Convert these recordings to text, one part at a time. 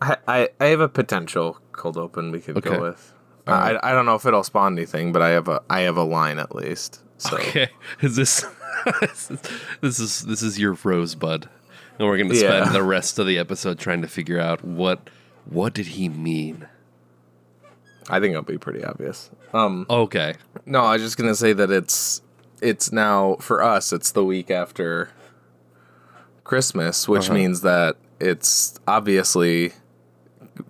I, I, I have a potential cold open we could Okay. go with. I, I don't know if it'll spawn anything, but I have a I have a line at least. So Okay, is this this is this is your rosebud, and we're gonna Yeah. spend the rest of the episode trying to figure out what what did he mean? I think it'll be pretty obvious. Um, Okay, no, I was just gonna say that it's it's now for us. It's the week after Christmas, which Uh-huh. means that it's obviously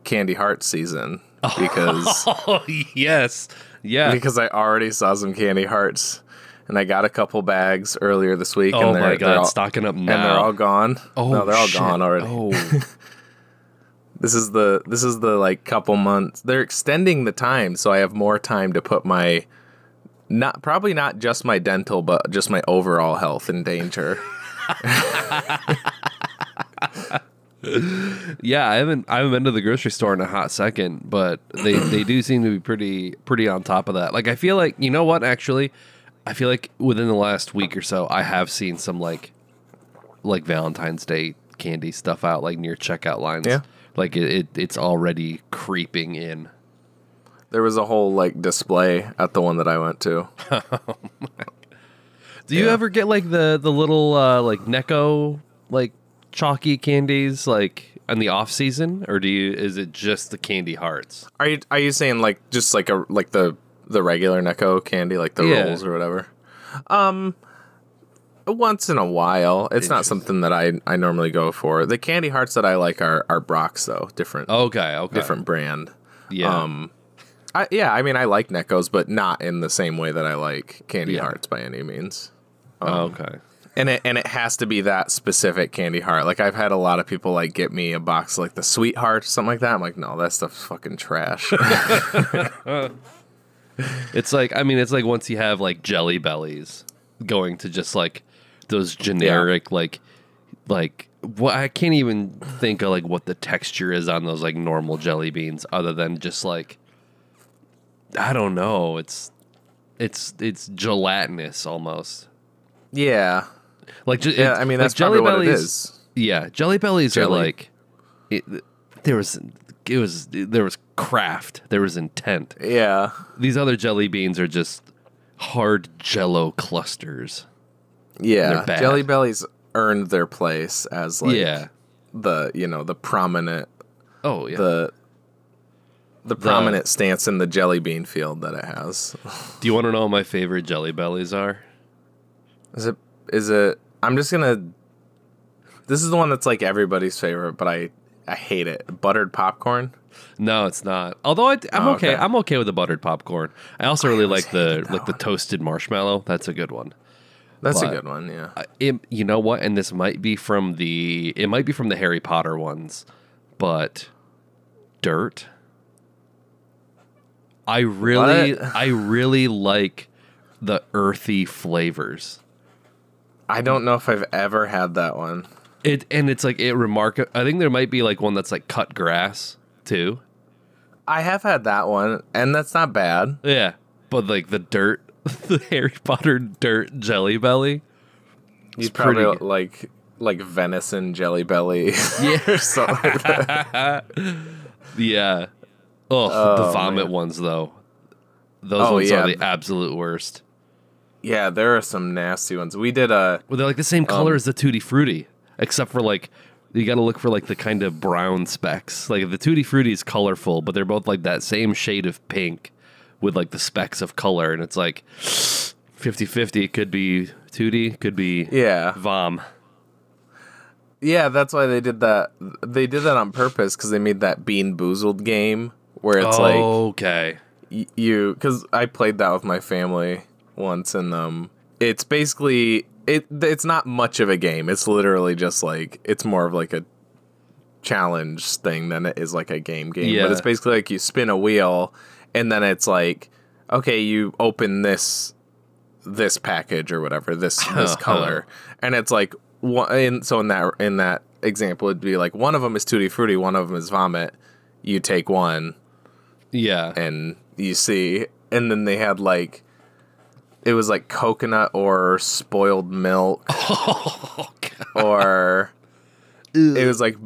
candy heart season oh, because oh yes, yeah. because I already saw some candy hearts. And I got a couple bags earlier this week. oh and they're, my they're god, all, stocking up and they're all gone. oh, no, they're all shit. gone already. Oh, This is the this is the like couple months. They're extending the time so I have more time to put my not probably not just my dental but just my overall health in danger. yeah. I haven't I haven't been to the grocery store in a hot second, but they they do seem to be pretty pretty on top of that. Like I feel like you know what actually, I feel like within the last week or so, I have seen some like like Valentine's Day candy stuff out like near checkout lines. Yeah. Like it, it it's already creeping in. there was a whole like display at the one that I went to. Do you Yeah. ever get like the the little uh like Necco like chalky candies like in the off season or do you is it just the candy hearts? Are you are you saying like just like a like the the regular Necco candy like the Yeah. rolls or whatever? Um once in a while. It's not something that I I normally go for. The candy hearts that I like are are Brach's though, different Okay, okay. different brand. Yeah. Um, I, yeah, I mean, I like Neccos, but not in the same way that I like Candy Yeah. Hearts by any means. okay. And it and it has to be that specific candy heart. Like I've had a lot of people like get me a box like the sweetheart or something like that. I'm like, no, that stuff's fucking trash. It's like I mean it's like once you have like jelly bellies going to just like those generic like like what I can't even think of like what the texture is on those like normal jelly beans other than just like I don't know. It's it's it's gelatinous almost. yeah, Like yeah. it- I mean, like that's probably what it bellies- Yeah, jelly bellies are like it, there was it was there was craft, there was intent. Yeah, These other jelly beans are just hard jello clusters. yeah. Jelly Bellies earned their place as like yeah. the you know the prominent Oh yeah. the the prominent stance in the jelly bean field that it has. Do you want to know what my favorite jelly bellies are? Is it? Is it? I'm just gonna. This is the one that's like everybody's favorite, but I I hate it. Buttered popcorn. No, it's not. Although I, I'm Oh, okay. okay. I'm okay with the buttered popcorn. I also really always like the like the toasted marshmallow. That's a good one. That's But- a good one. Yeah. It, you know what? And this might be from the it might be from the Harry Potter ones, but dirt. I really What? I really like the earthy flavors. I don't know if I've ever had that one. It and it's like it remark. I think there might be like one that's like cut grass too. I have had that one, and that's not bad. Yeah, but like the dirt, the Harry Potter dirt jelly belly. Pretty probably like like venison jelly belly Yeah, or something like that. yeah. Oh, the vomit man. ones though. Those Oh, ones yeah. are the absolute worst. Yeah, there are some nasty ones. We did a Well, they're like the same color Um, as the Tutti Frutti, except for like you got to look for like the kind of brown specks. Like the Tutti Frutti is colorful, but they're both like that same shade of pink with like the specks of color, and it's like 50-50. It could be Tutti, could be yeah Vom. yeah. That's why they did that. They did that on purpose because they made that Bean Boozled game where it's like okay. you because I played that with my family once, and um, it's basically it. It's not much of a game. It's literally just like it's more of like a challenge thing than it is like a game game. Yeah. But it's basically like you spin a wheel, and then it's like, okay, you open this this package or whatever this this color, and it's like one. And so in that in that example, it'd be like one of them is tutti frutti, one of them is vomit. You take one Yeah. and you see and then they had like it was like coconut or spoiled milk Oh, God. or it was like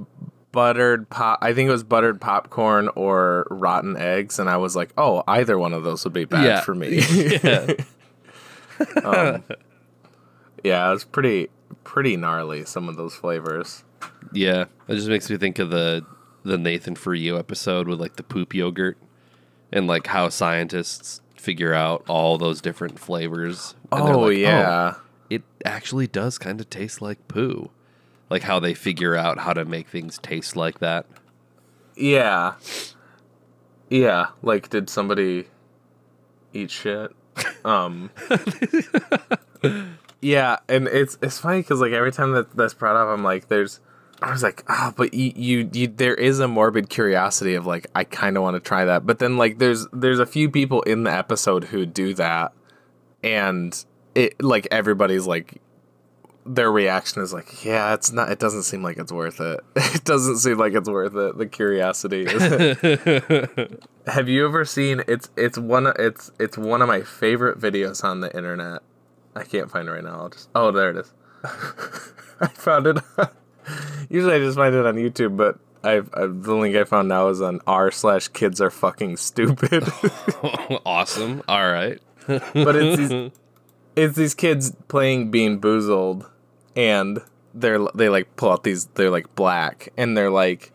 buttered pop. I think it was buttered popcorn or rotten eggs, and I was like, oh, either one of those would be bad Yeah. for me. yeah. um, yeah, it was pretty pretty gnarly. Some of those flavors. Yeah, it just makes me think of the the Nathan for You episode with like the poop yogurt and like how scientists figure out all those different flavors. And Oh like, yeah. it actually does kind of taste like poo. Like how they figure out how to make things taste like that. Yeah. Yeah, like did somebody eat shit? Um Yeah, and it's it's funny cuz like every time that that's brought up I'm like there's I was like, "Ah, but you, you you there is a morbid curiosity of like I kind of want to try that." But then like there's there's a few people in the episode who do that and it like everybody's like their reaction is like, yeah, it's not. It doesn't seem like it's worth it. It doesn't seem like it's worth it. The curiosity. Have you ever seen? It's it's one. It's it's one of my favorite videos on the internet. I can't find it right now. I'll just. Oh, there it is. I found it. Usually, I just find it on YouTube, but I've, I've the link I found now is on r slash kids are fucking stupid. awesome. All right. but it's these it's these kids playing Bean Boozled, and they're they like pull out these they're like black, and they're like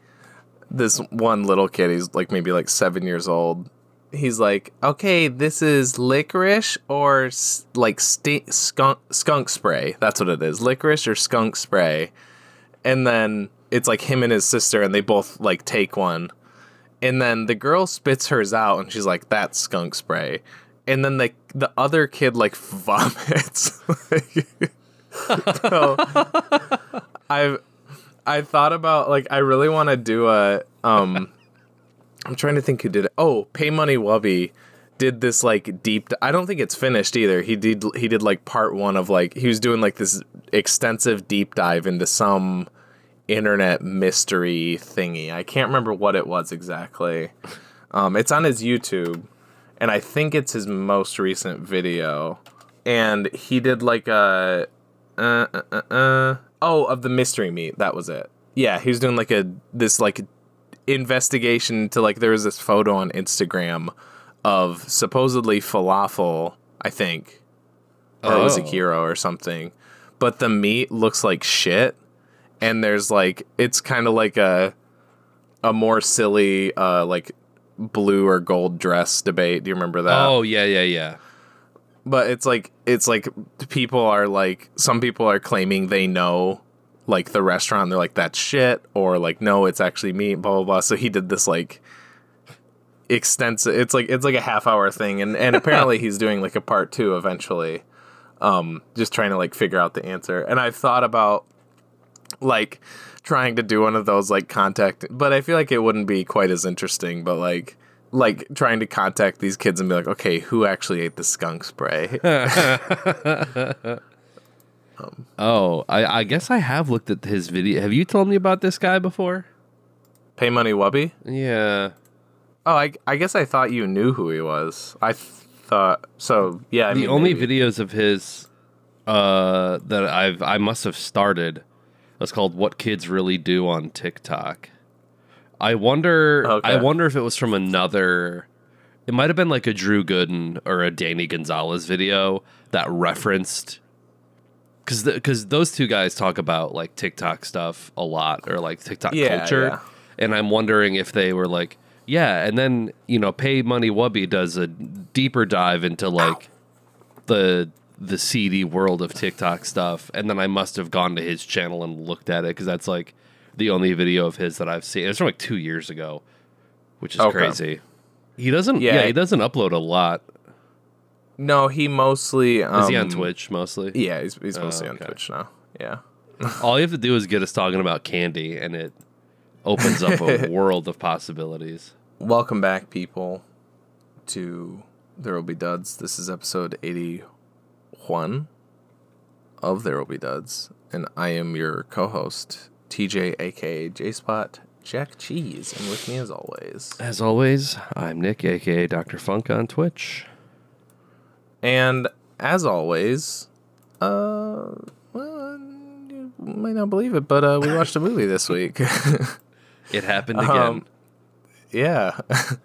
this one little kid. He's like maybe like seven years old. He's like, okay, this is licorice or s- like sti- skunk skunk spray. That's what it is, licorice or skunk spray. And then it's like him and his sister, and they both like take one. And then the girl spits hers out, and she's like, "That's skunk spray." And then the the other kid like vomits. so I've I thought about like I really want to do a um. I'm trying to think who did it. Oh, Pay Money Wubby did this like deep. I don't think it's finished either. He did he did like part one of like he was doing like this extensive deep dive into some internet mystery thingy. I can't remember what it was exactly. Um, it's on his YouTube, and I think it's his most recent video. And he did like a uh, uh, uh, uh, oh of the mystery meat. That was it. Yeah, he was doing like a this like investigation to like there was this photo on Instagram of supposedly falafel. I think, or it was a Oh. hero or something. But the meat looks like shit, and there's like it's kind of like a a more silly uh like blue or gold dress debate. Do you remember that? Oh yeah, yeah, yeah. but it's like it's like people are like some people are claiming they know like the restaurant they're like that's shit or like no it's actually meat blah blah blah so he did this like extensive it's like it's like a half hour thing and and apparently he's doing like a part two eventually um just trying to like figure out the answer and i've thought about like trying to do one of those like contact but i feel like it wouldn't be quite as interesting but like like trying to contact these kids and be like okay who actually ate the skunk spray Oh, I, I guess I have looked at his video. Have you told me about this guy before? pay money wubby Yeah. oh I, I guess i thought you knew who he was i th- thought so yeah I the mean, only maybe. videos of his uh, that I've I must have started was called "What Kids Really Do" on TikTok. I wonder. Okay. I wonder if it was from another. It might have been like a Drew Gooden or a Danny Gonzalez video that referenced. Because because those two guys talk about like TikTok stuff a lot or like TikTok Yeah, culture, yeah. and I'm wondering if they were like, yeah, and then you know, Pay Money Wubby does a deeper dive into like the the seedy world of TikTok stuff, and then I must have gone to his channel and looked at it because that's like the only video of his that I've seen. It's from like two years ago, which is Okay. crazy. He doesn't. Yeah. Yeah. he doesn't upload a lot. no he mostly um, Is he on Twitch mostly? yeah he's, he's mostly Oh, on twitch now yeah All you have to do is get us talking about candy, and it opens up a world of possibilities. welcome back people to there will be duds this is episode 81 of there will be duds and i am your co-host tj aka j-spot jack cheese and with me as always As always, I'm Nick, aka Dr. Funk on Twitch. and as always uh well, you might not believe it but uh we watched a movie this week It happened again. Um, yeah.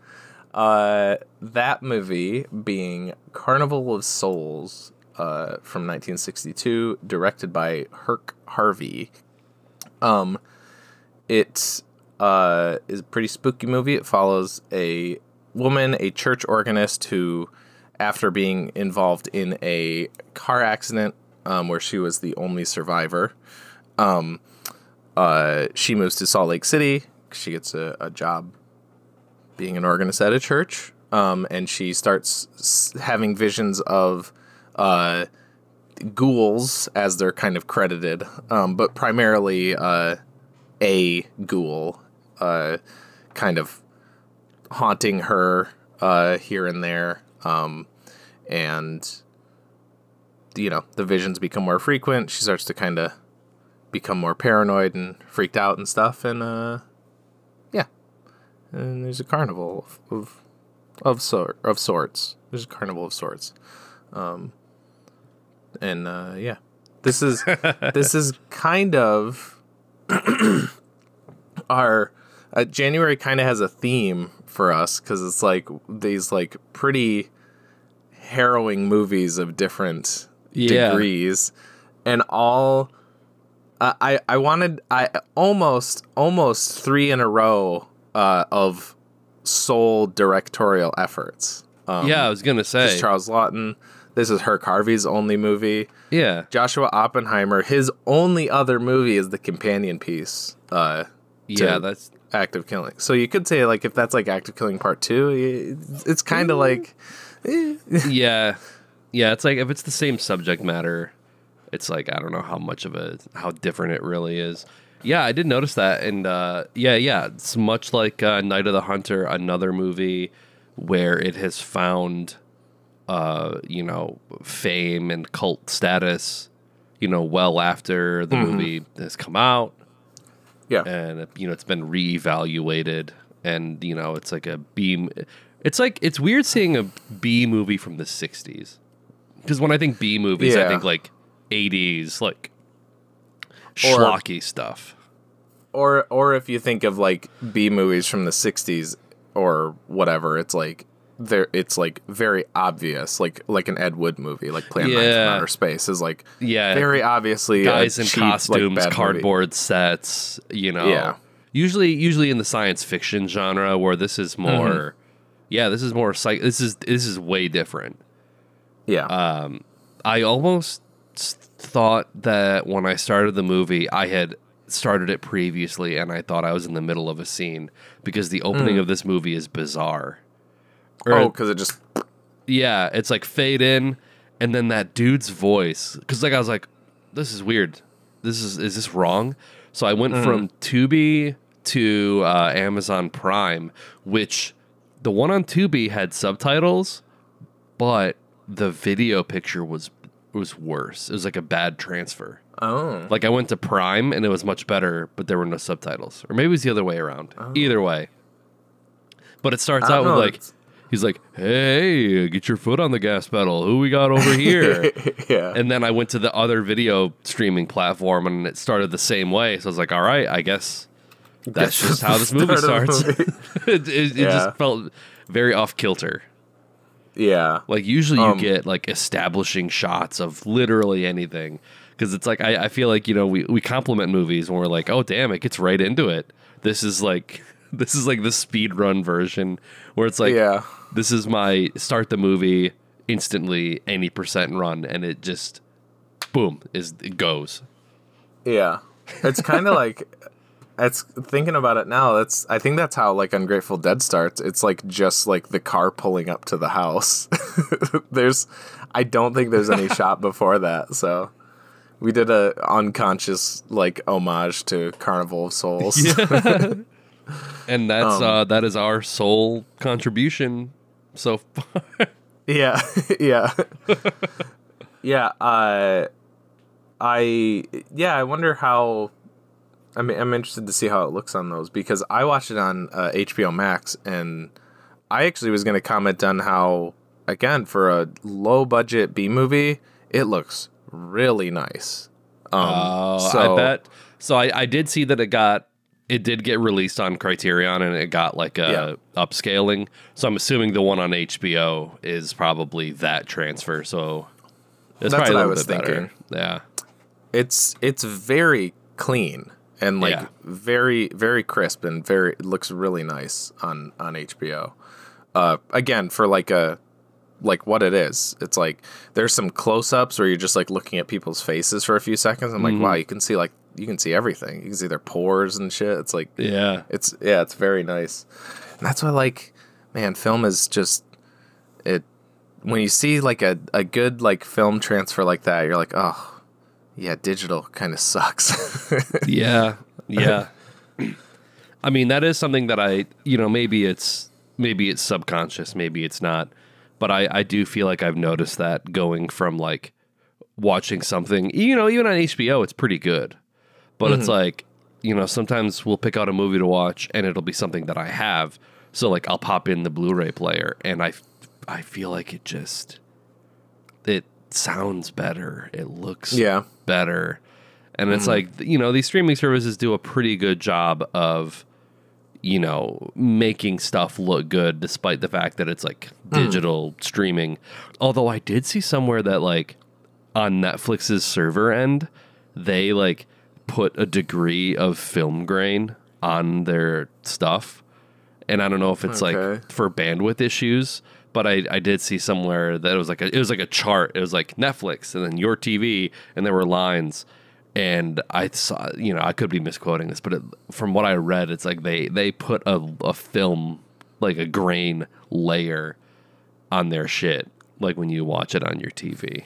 uh, that movie being Carnival of Souls uh, from 1962, directed by Herk Harvey. Um, it uh, is a pretty spooky movie. It follows a woman, a church organist, who, after being involved in a car accident um, where she was the only survivor, um, uh, she moves to Salt Lake City. She gets a, a job being an organist at a church, um, and she starts having visions of uh, ghouls as they're kind of credited, um, but primarily uh, a ghoul, uh, kind of haunting her uh, here and there, um, and you know the visions become more frequent. She starts to kind of become more paranoid and freaked out and stuff, and uh, yeah, and there's a carnival of of of, sort of sorts. There's a carnival of sorts, um, and uh, yeah, this is this is kind of our uh, January kind of has a theme for us because it's like these like pretty harrowing movies of different Yeah. degrees, and all. Uh, I I wanted I almost almost three in a row uh, of sole directorial efforts. Um, yeah, I was gonna say. Charles Laughton. This is Herk Harvey's only movie. yeah, Joshua Oppenheimer, his only other movie is the companion piece, uh, yeah, that's Act of Killing. So you could say like if that's like Act of Killing Part Two, it's, kind of like yeah, yeah. It's like if it's the same subject matter, it's like I don't know how much of a how different it really is. Yeah, I did notice that, and uh, yeah, yeah, it's much like uh, Night of the Hunter, another movie where it has found, uh, you know, fame and cult status, you know, well after the movie has come out. Yeah, and you know it's been reevaluated. And you know it's like a B it's like it's weird seeing a B movie from the 60s because when I think B movies I think like 80s like schlocky stuff. Or or if you think of like B movies from the '60s or whatever, it's like there it's like very obvious, like like an Ed Wood movie, like Plan 9 Yeah. from Outer Space is like yeah very obviously guys in cheap, like, costumes movie. cardboard sets you know Yeah. usually usually in the science fiction genre where this is Mm-hmm. more yeah this is more psych this is this is way different Yeah, Uh, I almost thought that when I started the movie, I had started it previously and I thought I was in the middle of a scene because the opening of this movie is bizarre. Or- oh, because it just yeah, it's like fade in and then that dude's voice cuz like I was like this is weird. This is is this wrong? So I went from Tubi to uh, Amazon Prime, which the one on Tubi had subtitles, but the video picture was was worse. It was like a bad transfer. oh Like I went to Prime and it was much better, but there were no subtitles. Or maybe it was the other way around. Either way. But it starts out don't with know, like it's- he's like, "Hey, get your foot on the gas pedal. Who we got over here?" yeah, and then I went to the other video streaming platform and it started the same way. So I was like, "All right, I guess that's Guess just how this movie start of the starts." movie. it it, it Yeah. just felt very off kilter. yeah, Like usually you Um, get like establishing shots of literally anything because it's like I, I feel like you know we we compliment movies when we're like oh damn it gets right into it. This is like this is like the speed run version where it's like yeah. This is my start the movie instantly any percent run and it just boom is it goes. Yeah. It's kind of like it's thinking about it now, that's I think that's how like Ungrateful Dead starts. It's like just like the car pulling up to the house. there's I don't think there's any shot before that, so we did a unconscious like homage to Carnival of Souls. And that's Um, uh that is our sole contribution so far. Yeah, yeah, yeah. Uh, I yeah. I wonder how. I mean, I'm interested to see how it looks on those because I watched it on uh, HBO Max, and I actually was going to comment on how, again, for a low budget B movie, it looks really nice. Um, Oh, so- I bet. So I, I did see that it got it did get released on Criterion and it got like a upscaling. So I'm assuming the one on HBO is probably that transfer. So it's That's what I was bit better. thinking. Yeah. it's it's very clean and like Yeah. very very crisp and very it looks really nice on on HBO. Uh, again for like a like what it is. It's like there's some close-ups where you're just like looking at people's faces for a few seconds. I'm like, Mm-hmm. wow, you can see like you can see everything. You can see their pores and shit. It's like Yeah. it's yeah, it's very nice. And that's why like man, film is just it when you see like a, a good like film transfer like that, you're like, oh yeah, digital kind of sucks. Yeah. Yeah. I mean, that is something that I, you know, maybe it's maybe it's subconscious, maybe it's not, but I I do feel like I've noticed that going from like watching something, you know, even on HBO, it's pretty good. But it's mm-hmm. like, you know, sometimes we'll pick out a movie to watch and it'll be something that I have. So like I'll pop in the Blu-ray player and I I feel like it just it sounds better. It looks yeah. better. And it's mm-hmm. like, you know, these streaming services do a pretty good job of, you know, making stuff look good despite the fact that it's like hmm. digital streaming. Although I did see somewhere that, like, on Netflix's server end, they like put a degree of film grain on their stuff. And I don't know if it's Okay. like for bandwidth issues, but I, I did see somewhere that it was like a, it was like a chart. It was like Netflix and then your TV, and there were lines. And I saw, you know, I could be misquoting this, but it, from what I read, it's like they they put a, a film like a grain layer on their shit, like when you watch it on your TV.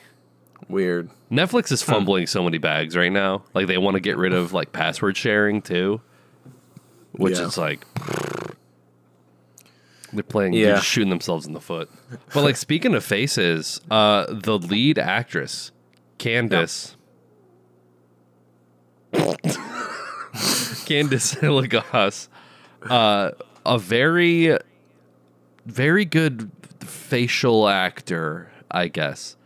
Weird. Netflix is fumbling so many bags right now. Like they want to get rid of like password sharing too, which Yeah. is like they're playing, they're Yeah. just shooting themselves in the foot. But like speaking of faces, uh, the lead actress, Candace, Candace Hilligoss, uh, a very, very good facial actor, I guess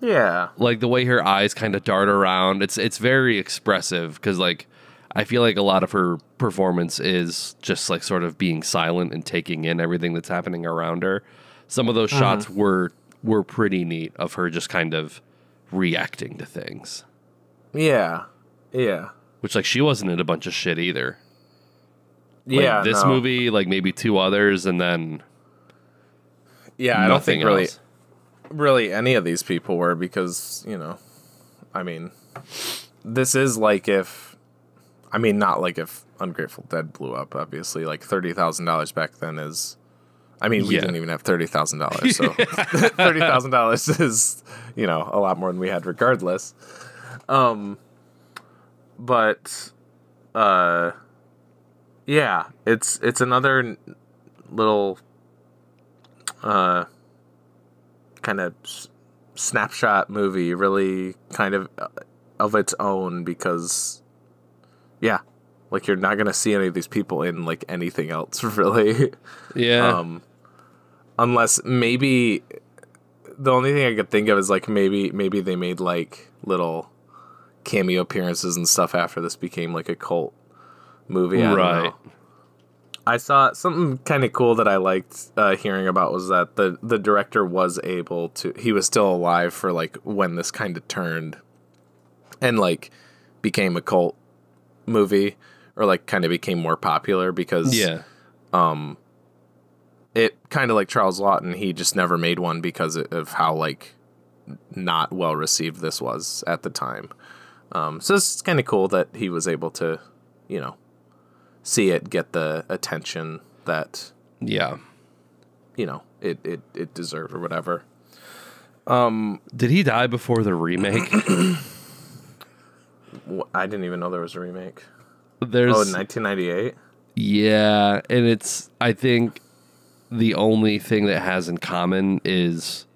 Yeah. like the way her eyes kind of dart around it's it's very expressive because like i feel like a lot of her performance is just like sort of being silent and taking in everything that's happening around her some of those uh-huh. shots were were pretty neat of her just kind of reacting to things Yeah. Yeah. which like she wasn't in a bunch of shit either Like, yeah. this no. movie like maybe two others and then Yeah, I don't think else. really any of these people were because, you know, I mean, this is like if I mean not like if Ungrateful Dead blew up, obviously. Like thirty thousand dollars back then is I mean, we Yeah. didn't even have thirty thousand dollars, so thirty thousand dollars is, you know, a lot more than we had regardless. Um but uh yeah, it's it's another little uh kind of snapshot movie really kind of uh, of its own because yeah like you're not gonna see any of these people in like anything else really. Yeah. Um unless maybe the only thing i could think of is like maybe maybe they made like little cameo appearances and stuff after this became like a cult movie I Right. I saw something kind of cool that I liked uh, hearing about was that the the director was able to he was still alive for like when this kind of turned and like became a cult movie or like kind of became more popular because yeah um it kind of like Charles Laughton he just never made one because of how like not well received this was at the time. Um, so it's kind of cool that he was able to, you know, see it get the attention that yeah you know it it, it deserved or whatever. Um did he die before the remake I didn't even know there was a remake. there's Oh, 1998. Yeah, and it's I think the only thing that has in common is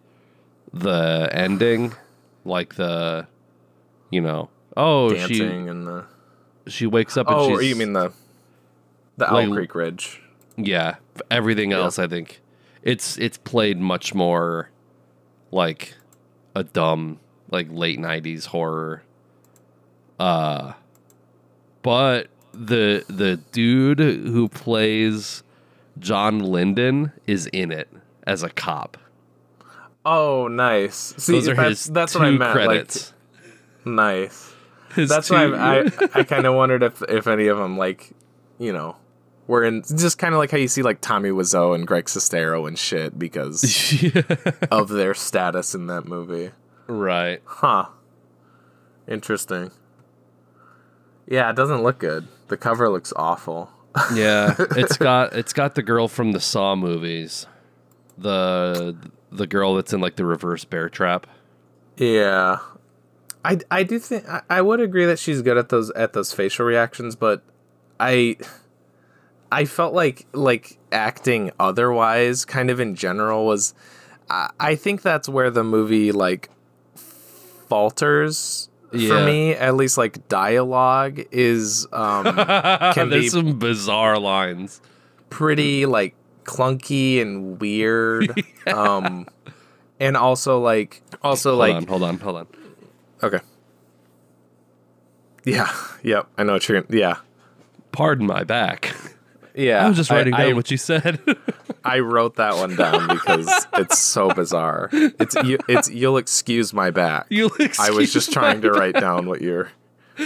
the ending, like the you know, oh Dancing and the she she wakes up and oh, she's you mean the the Like- Owl Creek Bridge? yeah, everything else I think it's it's played much more like a dumb like late 90s horror uh but the the dude who plays John Linden is in it as a cop. Oh, nice. See, Those are that's, his that's what I meant. credits. Like, nice. His That's two- why I, I, I kind of wondered if, if any of them, like, you know, were in just kind of like how you see like Tommy Wiseau and Greg Sestero and shit because of their status in that movie. right. Huh. Interesting. Yeah, it doesn't look good. The cover looks awful. Yeah, it's got it's got the girl from the Saw movies, the the girl that's in like the reverse bear trap. Yeah. I, I do think I, I would agree that she's good at those at those facial reactions, but I I felt like like acting otherwise kind of in general was I, I think that's where the movie like falters for me at least like dialogue is um can be some bizarre lines. pretty like clunky and weird um and also like also Hold like on, hold on, hold on. Okay. Yeah. Yep. I know what you're. Yeah. Pardon my back. Yeah. I was just writing I, down what you said. I, I wrote that one down because it's so bizarre. It's you. It's you'll excuse my back. You'll I was just trying to write down what you're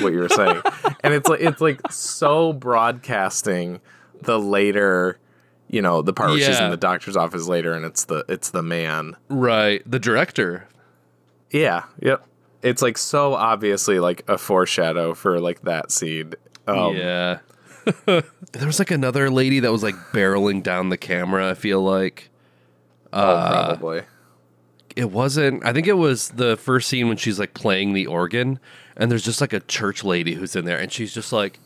what you were saying, and it's like it's like so broadcasting the later. You know the part where she's in the doctor's office later, and it's the it's the man. right, the director. Yeah. Yep. It's like so obviously like a foreshadow for like that scene. Um, yeah. there was like another lady that was like barreling down the camera. I feel like oh, uh, probably. it wasn't. I think it was the first scene when she's like playing the organ, and there's just like a church lady who's in there, and she's just like,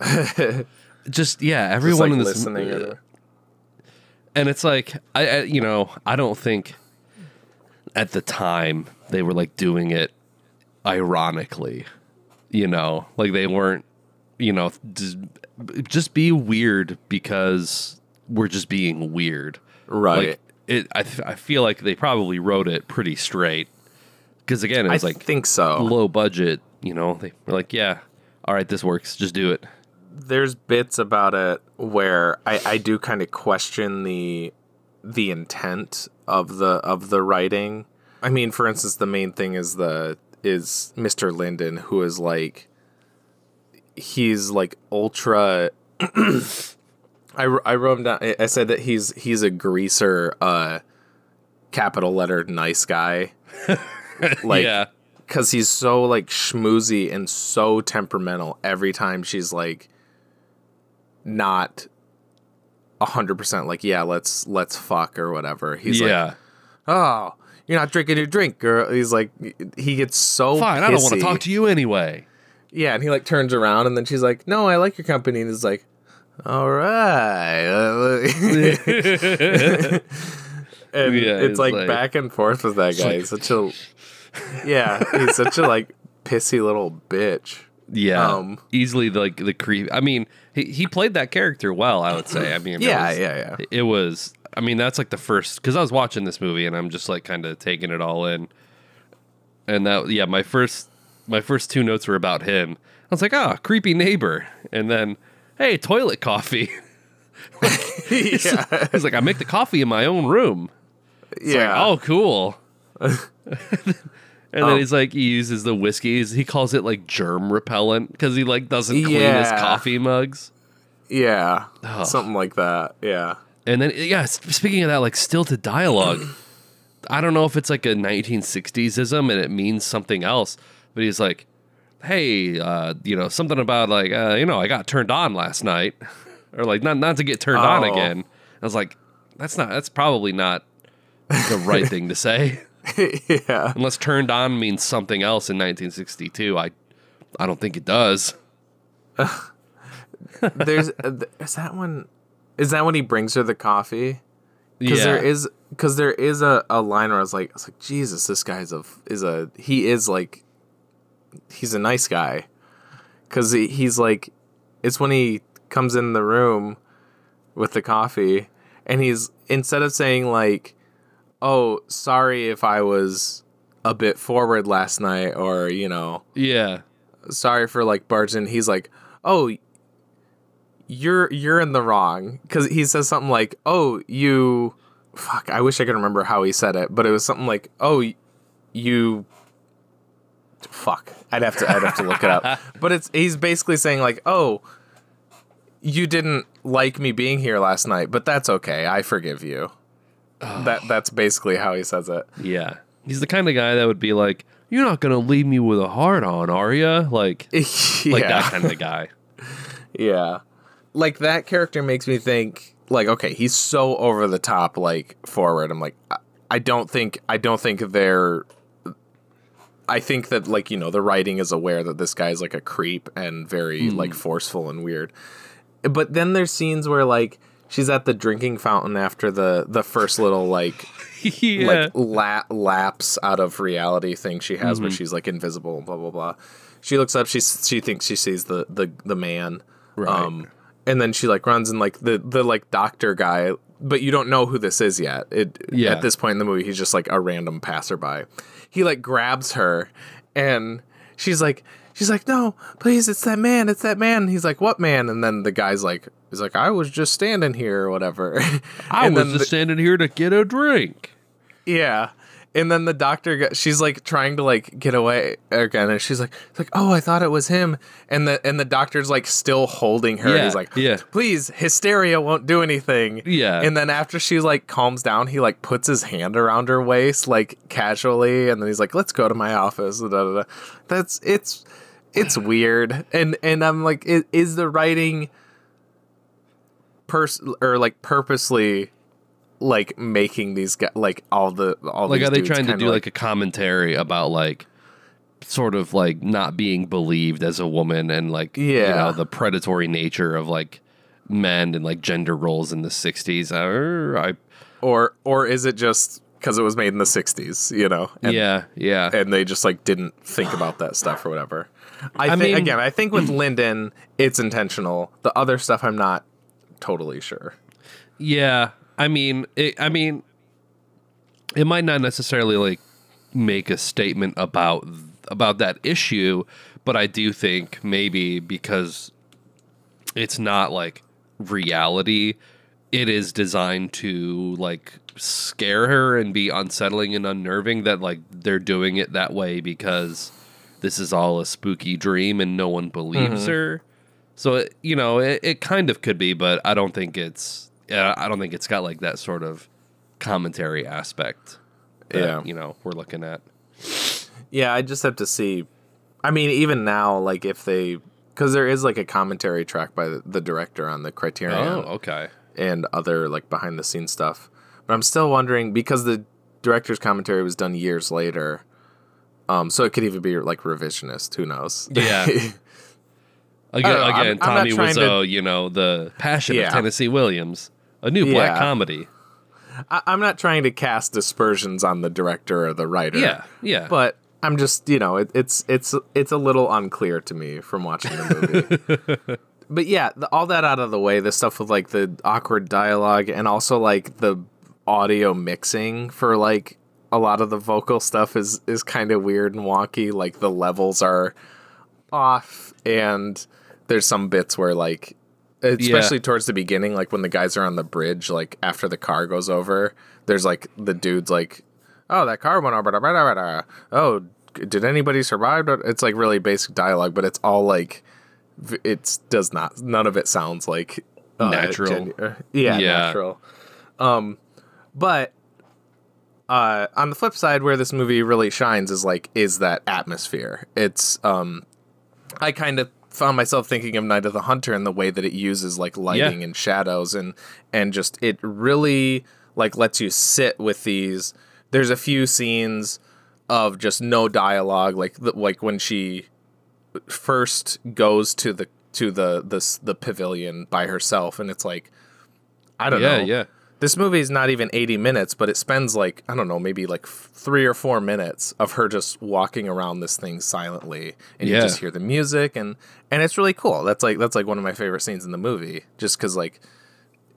just yeah. Just, Everyone like, in this her. and it's like I, I you know i don't think at the time they were like doing it ironically you know like they weren't you know just, be weird because we're just being weird Right. like it I, th- I feel like they probably wrote it pretty straight because again it I was like think so. low budget you know they were like yeah all right this works just do it There's bits about it where I, I do kind of question the the intent of the of the writing. I mean, for instance, the main thing is the is Mr. Linden, who is like he's like ultra. I, I wrote him down. I- said that he's he's a greaser, uh, capital letter nice guy. like yeah because he's so like schmoozy and so temperamental every time she's like not a hundred percent like yeah let's let's fuck or whatever he's yeah like oh you're not drinking your drink girl he's like he gets so fine i don't want to talk to you anyway yeah and he like turns around and then she's like no i like your company and he's like all right and Yeah, it's it's like, like- back and forth with that guy like- he's such a yeah he's such a like pissy little bitch Yeah, Um, easily like the creep. I mean, he, he played that character well. I would say. I mean, yeah was- yeah yeah It was. I mean, that's like the first because I was watching this movie and I'm just like kind of taking it all in. And that, yeah, my first my first two notes were about him. I was like, ah, creepy neighbor, and then, hey, toilet coffee. yeah He's like, I make the coffee in my own room. It's yeah like, oh, cool. And Oh. then he's like, he uses the whiskeys. He calls it like germ repellent because he like doesn't clean his coffee mugs. yeah something like that yeah And then, yeah, speaking of that, like stilted dialogue, I don't know if it's like a 1960s-ism and it means something else, but he's like, hey, uh, you know, something about like, uh, you know, I got turned on last night, or like, not not to get turned on Oh. again. I was like, that's not, that's probably not the right thing to say, yeah unless turned on means something else in 1962. I, I don't think it does. there's uh, is that one is that when he brings her the coffee because yeah, there is because there is a, a line where I was like I was like Jesus this guy's a is a he is like he's a nice guy because he, he's like it's when he comes in the room with the coffee and he's instead of saying like oh sorry if I was a bit forward last night or you know yeah, sorry for like barging he's like "Oh, you're you're in the wrong," because he says something like, "Oh, you." Fuck, I wish I could remember how he said it, but it was something like, "Oh, you." Fuck, I'd have to I'd have to look it up. But it's he's basically saying like, "Oh, you didn't like me being here last night, but that's okay. I forgive you." That that's basically how he says it. Yeah. He's the kind of guy that would be like, "You're not gonna leave me with a heart on, are you?" Like, yeah. like that kind of guy. Yeah. Like that character makes me think like okay, he's so over the top like forward. I'm like I don't think I don't think they're I think that like, you know, the writing is aware that this guy's like a creep and very hmm. like forceful and weird. But then there's scenes where like she's at the drinking fountain after the the first little like yeah. like la- lapse out of reality thing she has where mm-hmm. she's like invisible and blah blah blah. She looks up. She she thinks she sees the the the man. Right. Um, and then she like runs and like the the like doctor guy, but you don't know who this is yet. It Yeah. at this point in the movie, he's just like a random passerby. He like grabs her, and she's like. She's like, no, please, it's that man, it's that man. He's like, what man? And then the guy's like, he's like, I was just standing here or whatever. I was just the- standing here to get a drink. yeah. And then the doctor, she's like trying to like get away again, and she's like, it's like, oh, I thought it was him. And the and the doctor's like still holding her. and Yeah, he's like, yeah. please, hysteria won't do anything. Yeah. And then after she like calms down, he like puts his hand around her waist like casually, and then he's like, let's go to my office. Da, da, da. That's it's it's weird, and and I'm like, is, is the writing pers or like purposely like making these guys like all the all Like, these are they trying to do like, a commentary about like sort of like not being believed as a woman and like yeah. you know the predatory nature of like men and like gender roles in the 60s or I or or is it just because it was made in the 60s you know and, yeah yeah. and they just like didn't think about that stuff or whatever? I, I think mean- again i think with Linden it's intentional. The other stuff i'm not totally sure. Yeah, I mean, it, I mean, it might not necessarily like make a statement about about that issue, but I do think maybe because it's not like reality, it is designed to like scare her and be unsettling and unnerving that like they're doing it that way because this is all a spooky dream and no one believes mm-hmm. her. So it, you know, it, it kind of could be, but I don't think it's. Uh, I don't think it's got like that sort of commentary aspect. That, Yeah. you know, we're looking at. yeah i just have to see i mean even now like if they because there is like a commentary track by the, the director on the criterion Oh, okay. and other like behind the scenes stuff. But I'm still wondering because the director's commentary was done years later. Um, so it could even be like revisionist. Who knows? Yeah. Again, know, I'm- again, I'm Tommy trying to- Wiseau, you know, the passion Yeah. of Tennessee Williams, a new black comedy. I, I'm not trying to cast dispersions on the director or the writer. Yeah, yeah. But I'm just you know it, it's it's it's a little unclear to me from watching the movie. but yeah, the, all that out of the way, the stuff with like the awkward dialogue and also like the audio mixing for like a lot of the vocal stuff is is kind of weird and wonky. Like the levels are off, and there's some bits where like. Especially towards the beginning, like when the guys are on the bridge, like after the car goes over, there's like the dude's like, "Oh, that car went over." Oh, did anybody survive? It's like really basic dialogue, but it's all like it's does not. None of it sounds like uh, Natural. genu- uh, yeah, Yeah. natural. Um, but uh, on the flip side, where this movie really shines is like is that atmosphere. It's um, I kind of found myself thinking of Night of the Hunter in the way that it uses like lighting Yeah. and shadows and and just it really like lets you sit with these. There's a few scenes of just no dialogue, like the, like when she first goes to the to the the the pavilion by herself, and it's like I don't yeah, know. yeah. This movie is not even 80 minutes, but it spends like, I don't know, maybe like three or four minutes of her just walking around this thing silently. And you just hear the music and, and it's really cool. That's like, that's like one of my favorite scenes in the movie just cause like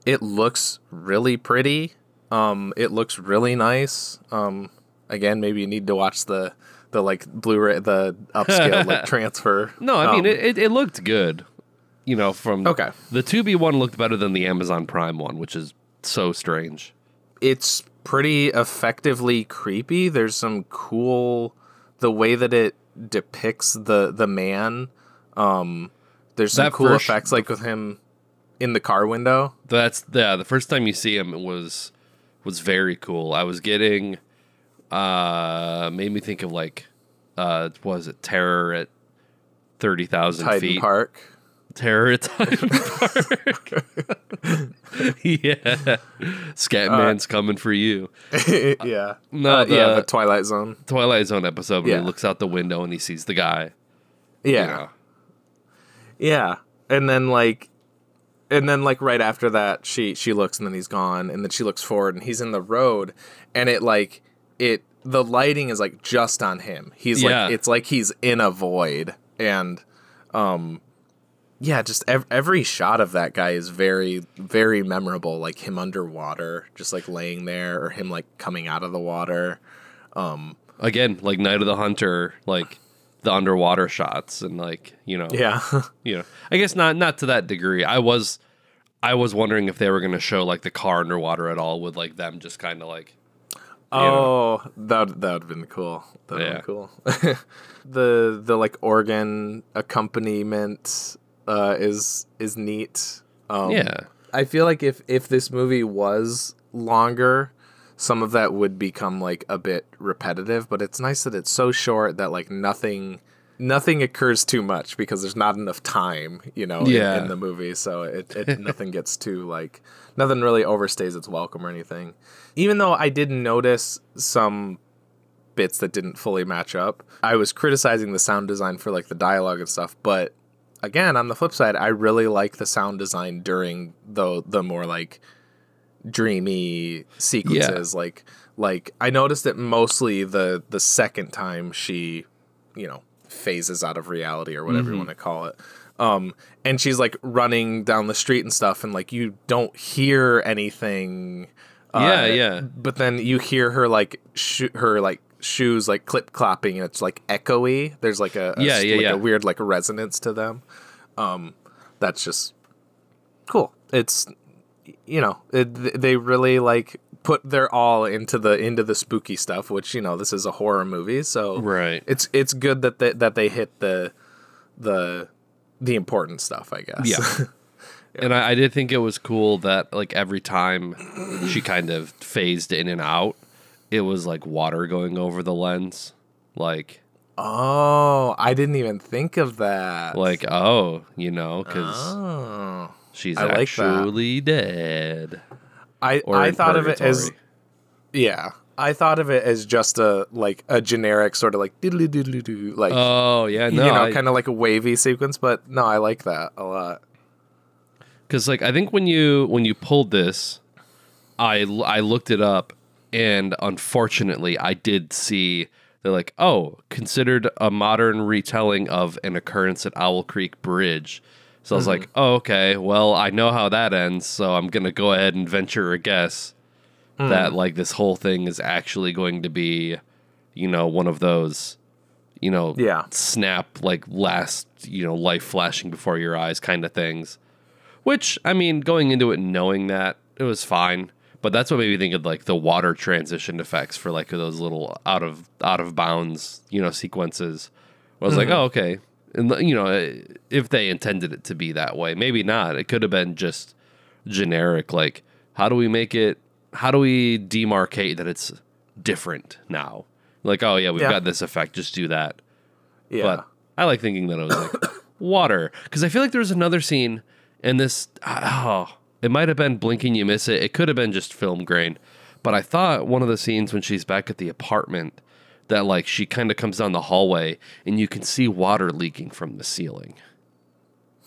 it looks really pretty. Um, it looks really nice. Um, again, maybe you need to watch the, the like Blu-ray, the upscale like transfer. No, I mean Um, it, it, it looked good. you know, from Okay. the Tubi one looked better than the Amazon Prime one, which is so strange. it's pretty effectively creepy. There's some cool the way that it depicts the the man. Um there's some That cool first- effects like with him in the car window. That's yeah. The first time you see him it was was very cool. I was getting uh made me think of like uh was it Terror at thirty thousand feet. Park. Terror at Park. yeah, Scatman's coming for you. yeah. No, Uh, yeah, the- the Twilight Zone. Twilight Zone episode when Yeah. he looks out the window and he sees the guy. Yeah. you know. Yeah. And then like and then like right after that she she looks and then he's gone and then she looks forward and he's in the road and it like it the lighting is like just on him. He's Yeah. like it's like he's in a void and um yeah, just ev- every shot of that guy is very very memorable like him underwater just like laying there or him like coming out of the water. Um, Again, like Night of the Hunter, like the underwater shots and like you know Yeah. you know i guess not not to that degree i was i was wondering if they were going to show like the car underwater at all with like them just kind of like Oh, that that would have been cool. That would Yeah. been cool. the the like organ accompaniment uh, is is neat. Um, yeah I feel like if if this movie was longer, some of that would become like a bit repetitive. But it's nice that it's so short that like nothing nothing occurs too much because there's not enough time, you know, in- in, the movie. So it, it nothing gets too like nothing really overstays its welcome or anything. Even though I did notice some bits that didn't fully match up. I was criticizing the sound design for like the dialogue and stuff, but again, on the flip side, I really like the sound design during the the more like dreamy sequences. Like like I noticed it mostly the the second time she, you know, phases out of reality or whatever you want to call it. Um, and she's like running down the street and stuff, and like you don't hear anything. uh, Yeah, yeah. But then you hear her like sho- her like shoes like clip clopping, and it's like echoey. There's like a, a Yeah, yeah, like yeah. a weird like resonance to them. Um, that's just cool. It's you know it, they really like put their all into the into the spooky stuff, which you know this is a horror movie, so Right. It's it's good that they, that they hit the the the important stuff, I guess. Yeah. And I, I did think it was cool that like every time she kind of phased in and out, it was like water going over the lens. Like oh, I didn't even think of that. like oh, you know, because oh. she's I like that. actually dead. I Or I in thought of it as purgatory. yeah. I thought of it as just a like a generic sort of like diddly diddly doo like Oh yeah, no, you know kind of like a wavy sequence, but no, I like that a lot. because like I think when you when you pulled this, I l- I looked it up, and unfortunately, I did see they're like, oh, considered a modern retelling of an occurrence at Owl Creek Bridge. So I was like, mm-hmm. oh, okay, well, I know how that ends, so I'm gonna go ahead and venture a guess hmm. that like this whole thing is actually going to be, you know, one of those, you know, Yeah. snap like last, you know, life flashing before your eyes kind of things. Which I mean, going into it knowing that it was fine, but that's what made me think of like the water transition effects for like those little out of out of bounds, you know, sequences. I was like, mm-hmm. oh, okay, and you know, eh, if they intended it to be that way, maybe not. It could have been just generic. Like, how do we make it? How do we demarcate that it's different now? Like, oh yeah, we've Yeah. got this effect. Just do that. Yeah. But I like thinking that it was like water because I feel like there was another scene in this. Ah, oh, it might have been blinking you miss it. It could have been just film grain, but I thought one of the scenes when she's back at the apartment that like she kind of comes down the hallway and you can see water leaking from the ceiling.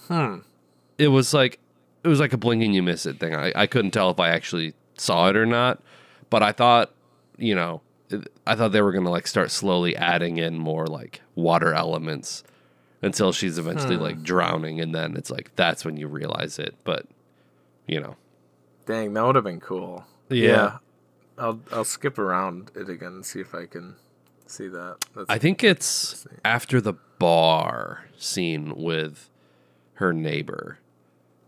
Hmm. It was like it was like a blinking you miss it thing. I, I couldn't tell if I actually saw it or not, but I thought you know I thought they were gonna like start slowly adding in more like water elements until she's eventually like drowning, and then it's like that's when you realize it. But you know, Dang, that would have been cool. Yeah. I'll I'll skip around it again and see if I can see that. That's, I think it's after the bar scene with her neighbor.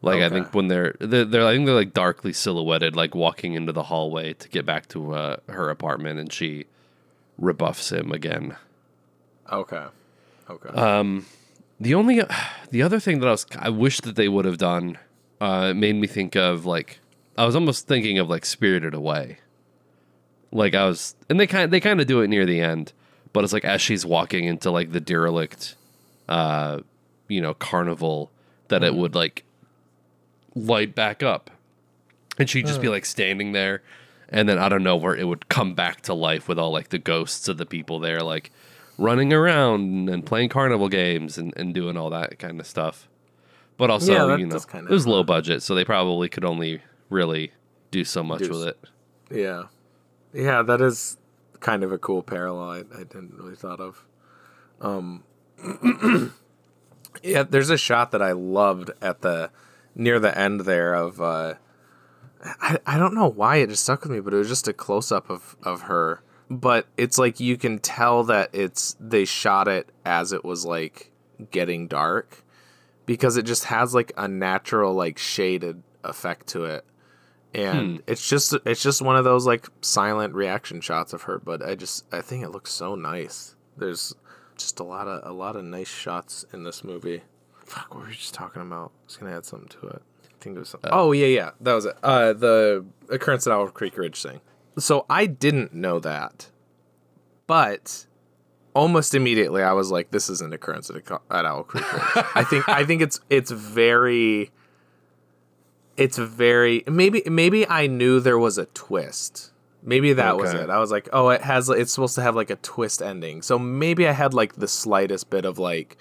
Like I think when they're, they're they're I think they're like darkly silhouetted, like walking into the hallway to get back to uh, her apartment, and she rebuffs him again. Okay. Okay. Uh, The only the other thing that I was I wish that they would have done uh, it made me think of like I was almost thinking of like Spirited Away. Like I was, and they kind they kind of do it near the end, but it's like as she's walking into like the derelict, uh, you know, carnival, that it would like light back up, and she'd just be like standing there, and then I don't know where it would come back to life with all like the ghosts of the people there, like running around and playing carnival games and, and doing all that kind of stuff. But also, Yeah, that you know, it was low budget, so they probably could only really do so much Do with it. yeah. Yeah, that is kind of a cool parallel I, I didn't really thought of. Um Yeah, there's a shot that I loved at the near the end there of uh I, I don't know why it just stuck with me, but it was just a close up of, of her. But it's like you can tell that it's they shot it as it was like getting dark because it just has like a natural like shaded effect to it. And it's just it's just one of those like silent reaction shots of her, but I just I think it looks so nice. There's just a lot of a lot of nice shots in this movie. Fuck, what were we just talking about? I was gonna add something to it. I think it was something. oh yeah, yeah, that was it. Uh, the occurrence at Owl Creek Bridge thing. So I didn't know that, but almost immediately I was like, "This is an occurrence at, at Owl Creek Bridge." I think I think it's it's very, it's very maybe maybe I knew there was a twist. Maybe that was it. I was like, "Oh, it has it's supposed to have like a twist ending." So maybe I had like the slightest bit of like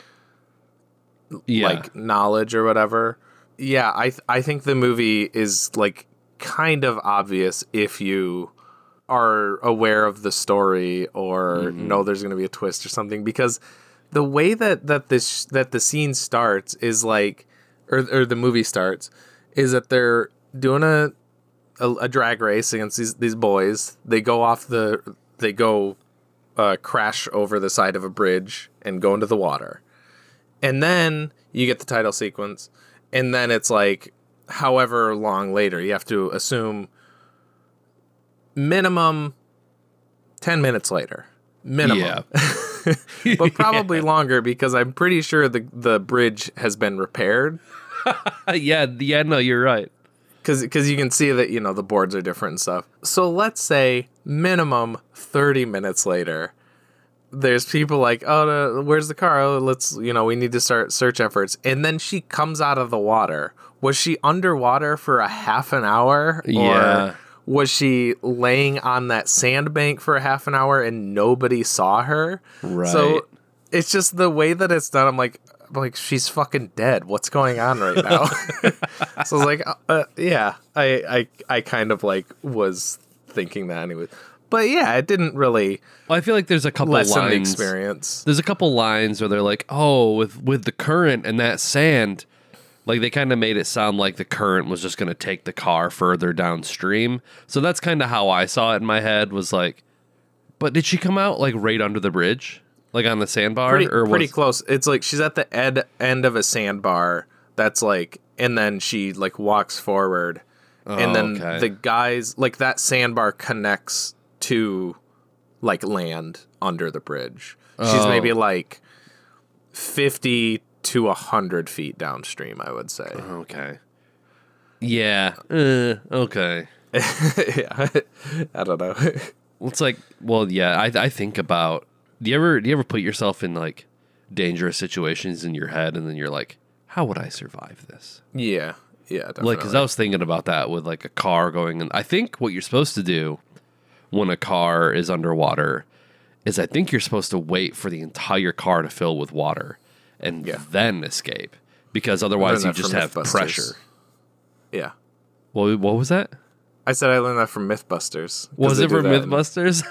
Yeah, like knowledge or whatever. Yeah, I th- I think the movie is like kind of obvious if you are aware of the story or know there's going to be a twist or something because the way that that this that the scene starts is like or or the movie starts is that they're doing a a, a drag race against these these boys. They go off the they go uh, crash over the side of a bridge and go into the water and then you get the title sequence and then it's like however long later you have to assume minimum 10 minutes later minimum yeah, but probably longer because i'm pretty sure the the bridge has been repaired yeah, yeah. No, you're right. because you can see that you know the boards are different and stuff. So let's say minimum thirty minutes later, there's people like, oh, uh, where's the car? Oh, let's you know we need to start search efforts, and then she comes out of the water. Was she underwater for a half an hour? Yeah. Was she laying on that sandbank for a half an hour and nobody saw her? Right. So it's just the way that it's done. I'm like, I'm like she's fucking dead. What's going on right now? so I was like, uh, uh, yeah, I, I, I kind of like was thinking that anyway. But yeah, it didn't really Well, I feel like there's a couple lessen the lines. experience. There's a couple lines where they're like, "Oh, with with the current and that sand." Like they kind of made it sound like the current was just going to take the car further downstream. So that's kind of how I saw it in my head was like, but did she come out like right under the bridge? Like on the sandbar Pretty, or pretty was, close. It's like she's at the ed, end of a sandbar. That's like, and then she like walks forward, and Oh, then okay. the guys like that sandbar connects to like land under the bridge. She's Oh. maybe like fifty to hundred feet downstream. I would say. Okay. Yeah. Uh, okay. yeah, I don't know. It's like, well, yeah. I I think about. Do you ever do you ever put yourself in like dangerous situations in your head, and then you're like, how would I survive this? yeah, yeah, definitely. Like, because I was thinking about that with like a car going, and I think what you're supposed to do when a car is underwater is I think you're supposed to wait for the entire car to fill with water and Yeah. then escape because otherwise you just have pressure. yeah. Well, what was that? I said I learned that from MythBusters. Was it from for that in- MythBusters?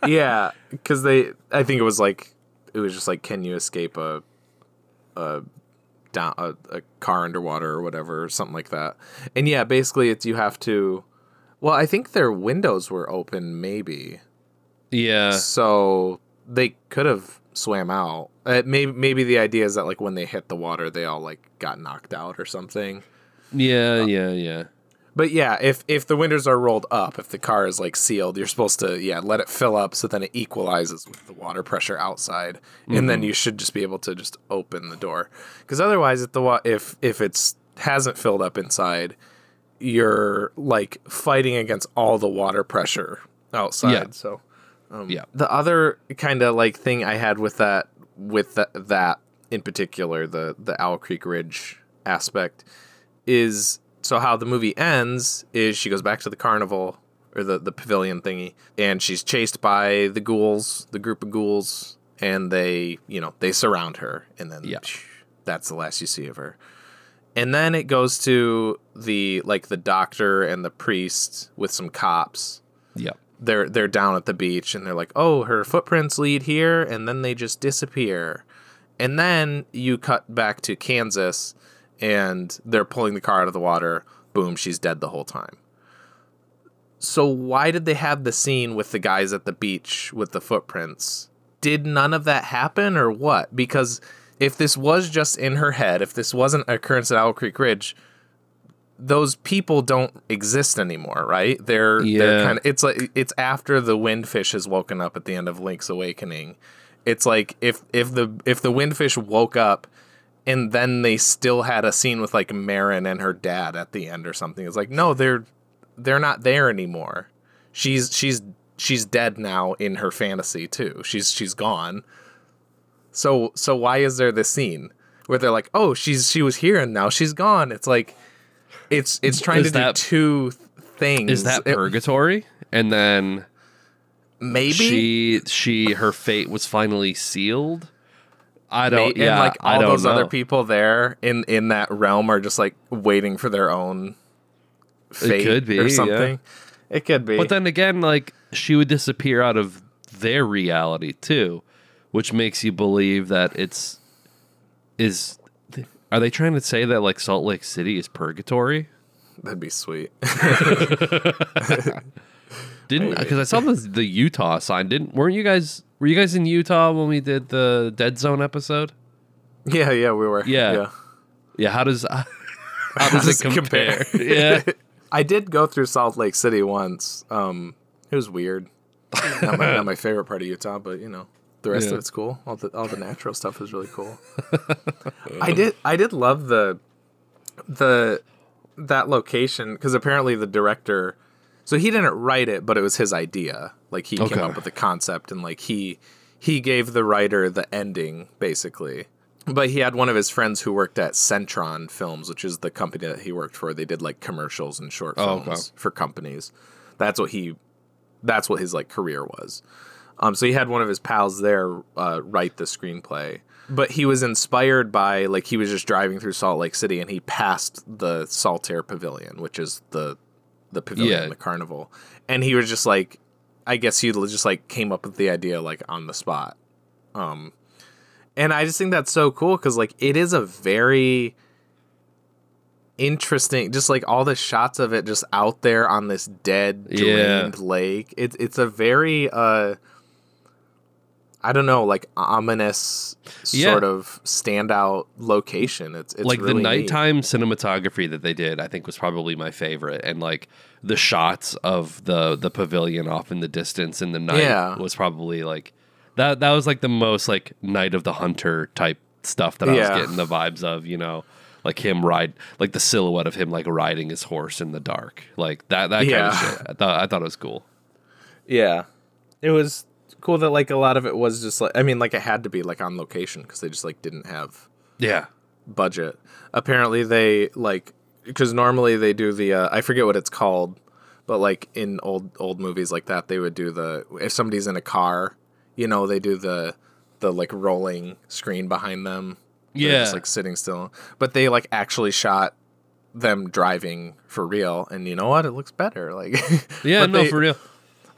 yeah, because they, I think it was like, it was just like, can you escape a, a down a, a car underwater or whatever, or something like that. And yeah, basically, it's you have to. Well, I think their windows were open, maybe, yeah. so they could have swam out. Uh, maybe maybe the idea is that like when they hit the water, they all like got knocked out or something. Yeah, yeah, yeah. But yeah, if if the windows are rolled up, if the car is like sealed, you're supposed to yeah let it fill up so then it equalizes with the water pressure outside, and Mm-hmm. then you should just be able to just open the door. Because otherwise, if the wa- if if it's hasn't filled up inside, you're like fighting against all the water pressure outside. Yeah. So Um, yeah. the other kind of like thing I had with that with that, that in particular the the Owl Creek Bridge aspect is so how the movie ends is she goes back to the carnival or the the pavilion thingy and she's chased by the ghouls the group of ghouls and they you know they surround her and then Yeah. that's the last you see of her and then it goes to the like the doctor and the priest with some cops Yeah. They're they're down at the beach and they're like, "Oh, her footprints lead here," and then they just disappear. And then you cut back to Kansas, and they're pulling the car out of the water. Boom, she's dead the whole time. So why did they have the scene with the guys at the beach with the footprints? Did none of that happen or what? Because if this was just in her head, if this wasn't an occurrence at Owl Creek Bridge, those people don't exist anymore, right? They're they're kind of it's like it's after the windfish has woken up at the end of Link's Awakening. It's like if if the if the windfish woke up and then they still had a scene with like Marin and her dad at the end or something. It's like no, they're they're not there anymore. She's she's she's dead now in her fantasy too. She's she's gone. So so why is there this scene where they're like, "Oh, she's she was here and now she's gone." It's like it's it's trying Is to that- do two things. Is that It- purgatory? And then maybe she she her fate was finally sealed. I don't. May- yeah, and like I all those know. other people there in in that realm are just like waiting for their own fate could be, or yeah. something. It could be. But then again, like she would disappear out of their reality too, which makes you believe that it's is. Are they trying to say that like Salt Lake City is purgatory? that'd be sweet. Didn't because I saw the the Utah sign. Didn't weren't you guys were you guys in Utah when we did the Dead Zone episode? yeah, yeah, we were. Yeah. Yeah, how does how does it compare? yeah, I did go through Salt Lake City once. Um, it was weird. not, my, not my favorite part of Utah, but you know, the rest Yeah. of it's cool. All the all the natural stuff is really cool. I did I did love the the that location because apparently the director, so he didn't write it, but it was his idea. Like he Okay. came up with the concept and like he he gave the writer the ending basically. But he had one of his friends who worked at Centron Films, which is the company that he worked for. They did like commercials and short Oh, films okay. for companies. That's what he that's what his like career was. Um, so he had one of his pals there uh, write the screenplay, but he was inspired by like he was just driving through Salt Lake City and he passed the Saltaire Pavilion, which is the the pavilion, Yeah. the carnival, and he was just like, I guess he just like came up with the idea like on the spot. Um, and I just think that's so cool because like it is a very interesting just like all the shots of it just out there on this dead Yeah. drained lake it's it's a very uh i don't know like ominous Yeah. sort of standout location it's, it's like the really neat. nighttime cinematography that they did, I think was probably my favorite, and like the shots of the the pavilion off in the distance in the night Yeah. was probably like that. That was like the most like Night of the Hunter type stuff that I Yeah. was getting the vibes of. You know, like him ride, like the silhouette of him like riding his horse in the dark, like that. That kind Yeah. of shit. I thought I thought it was cool. yeah it was cool that like a lot of it was just like i mean like it had to be like on location because they just like didn't have Yeah. budget. Apparently, they like because normally they do the uh, I forget what it's called, but like in old old movies like that, they would do the if somebody's in a car, you know, they do the the like rolling screen behind them. Yeah. just like sitting still. But they like actually shot them driving for real, and you know what? It looks better. Like Yeah. no, they- for real.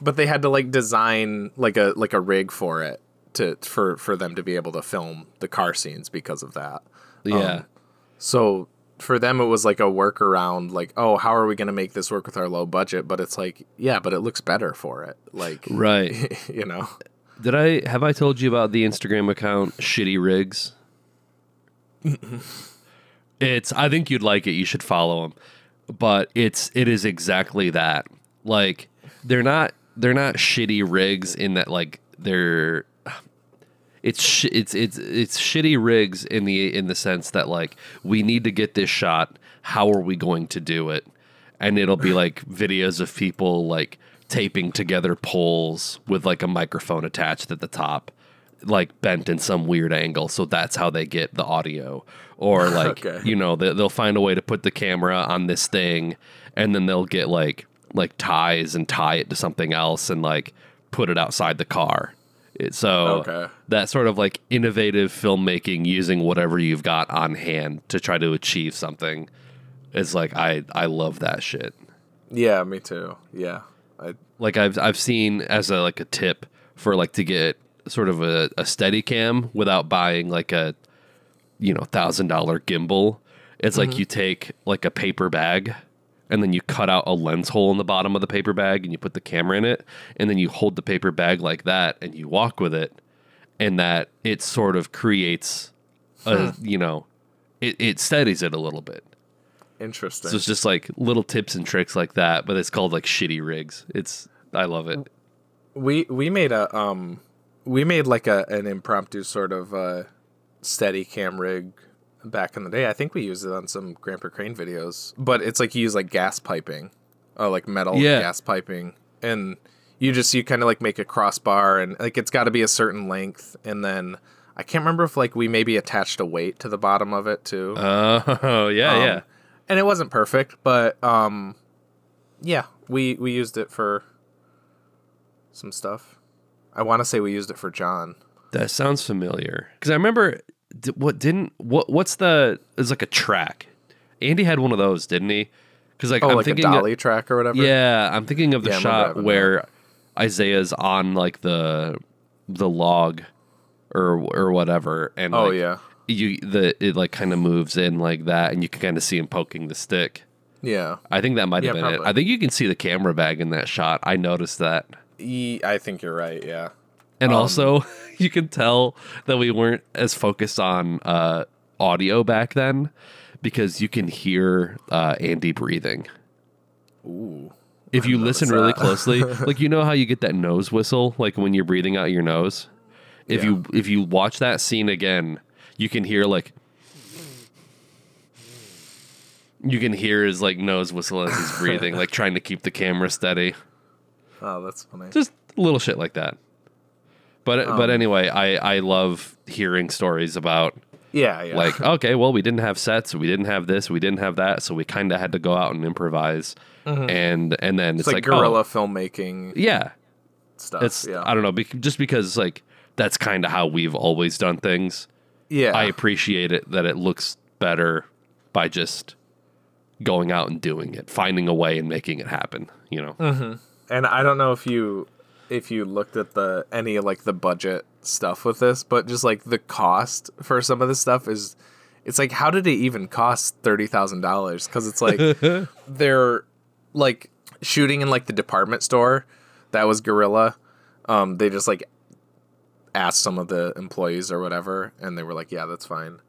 But they had to like design like a like a rig for it to for for them to be able to film the car scenes because of that. Yeah. Um, so for them, it was like a workaround. Like, oh, how are we going to make this work with our low budget? But it's like, yeah, but it looks better for it. Like, right. you know, Did I have I told you about the Instagram account Shitty Rigs? it's I think you'd like it. You should follow them. But it's it is exactly that. Like they're not they're not shitty rigs in that like they're it's sh- it's it's it's shitty rigs in the in the sense that like we need to get this shot. How are we going to do it? And it'll be like videos of people like taping together poles with like a microphone attached at the top, like bent in some weird angle. So that's how they get the audio. Or like Okay. you know they, they'll find a way to put the camera on this thing, and then they'll get like like ties and tie it to something else and like put it outside the car. It, so Okay. that sort of like innovative filmmaking using whatever you've got on hand to try to achieve something is like I I love that shit. Yeah, me too. Yeah. I Like I've I've seen as a like a tip for like to get sort of a, a steady cam without buying like a you know thousand dollar gimbal. It's like mm-hmm. you take like a paper bag and then you cut out a lens hole in the bottom of the paper bag and you put the camera in it and then you hold the paper bag like that and you walk with it and that it sort of creates a you know it, it steadies it a little bit. Interesting. so it's just like little tips and tricks like that but it's called like shitty rigs. It's i love it. We we made a um we made like a an impromptu sort of uh steady cam rig back in the day. I think we used it on some Grandpa Crane videos. But it's like you use like gas piping. Oh, like metal Yeah. gas piping. And you just you kind of like make a crossbar and like it's got to be a certain length and then I can't remember if like we maybe attached a weight to the bottom of it too. oh yeah Um, yeah And it wasn't perfect, but um yeah, we we used it for some stuff. I want to say we used it for John. that sounds familiar because i remember what didn't what what's the it's like a track andy had one of those didn't he because like Oh, i'm like a thinking of- dolly track or whatever. yeah i'm thinking of the Yeah, shot where isaiah's on like the the log or or whatever and Oh like, yeah. you the it like kind of moves in like that and you can kind of see him poking the stick Yeah. I think that might have Yeah, been it. I think you can see the camera bag in that shot. I noticed that. E- I think you're right. Yeah. And Um, also, you can tell that we weren't as focused on uh, audio back then because you can hear uh, Andy breathing. Ooh. If you listen really closely, like you know how you get that nose whistle, like when you're breathing out your nose. If Yeah. you if you watch that scene again, you can hear like you can hear his like nose whistle as he's breathing, like trying to keep the camera steady. Oh, that's funny. just little shit like that. But Um, but anyway, I I love hearing stories about yeah, yeah. like okay, well we didn't have sets, we didn't have this, we didn't have that, so we kind of had to go out and improvise, and and then it's, Mm-hmm. it's like, like, guerrilla oh, filmmaking yeah, stuff. it's yeah. I don't know, bec- just because like that's kind of how we've always done things. yeah. I appreciate it that it looks better by just going out and doing it, finding a way and making it happen. You know, Mm. and I don't know if you if you looked at the any like the budget stuff with this, but just like the cost for some of this stuff is it's like how did it even cost thirty thousand dollars? Because it's like they're like shooting in like the department store that was Gorilla. Um, they just like asked some of the employees or whatever, and they were like, "Yeah, that's fine."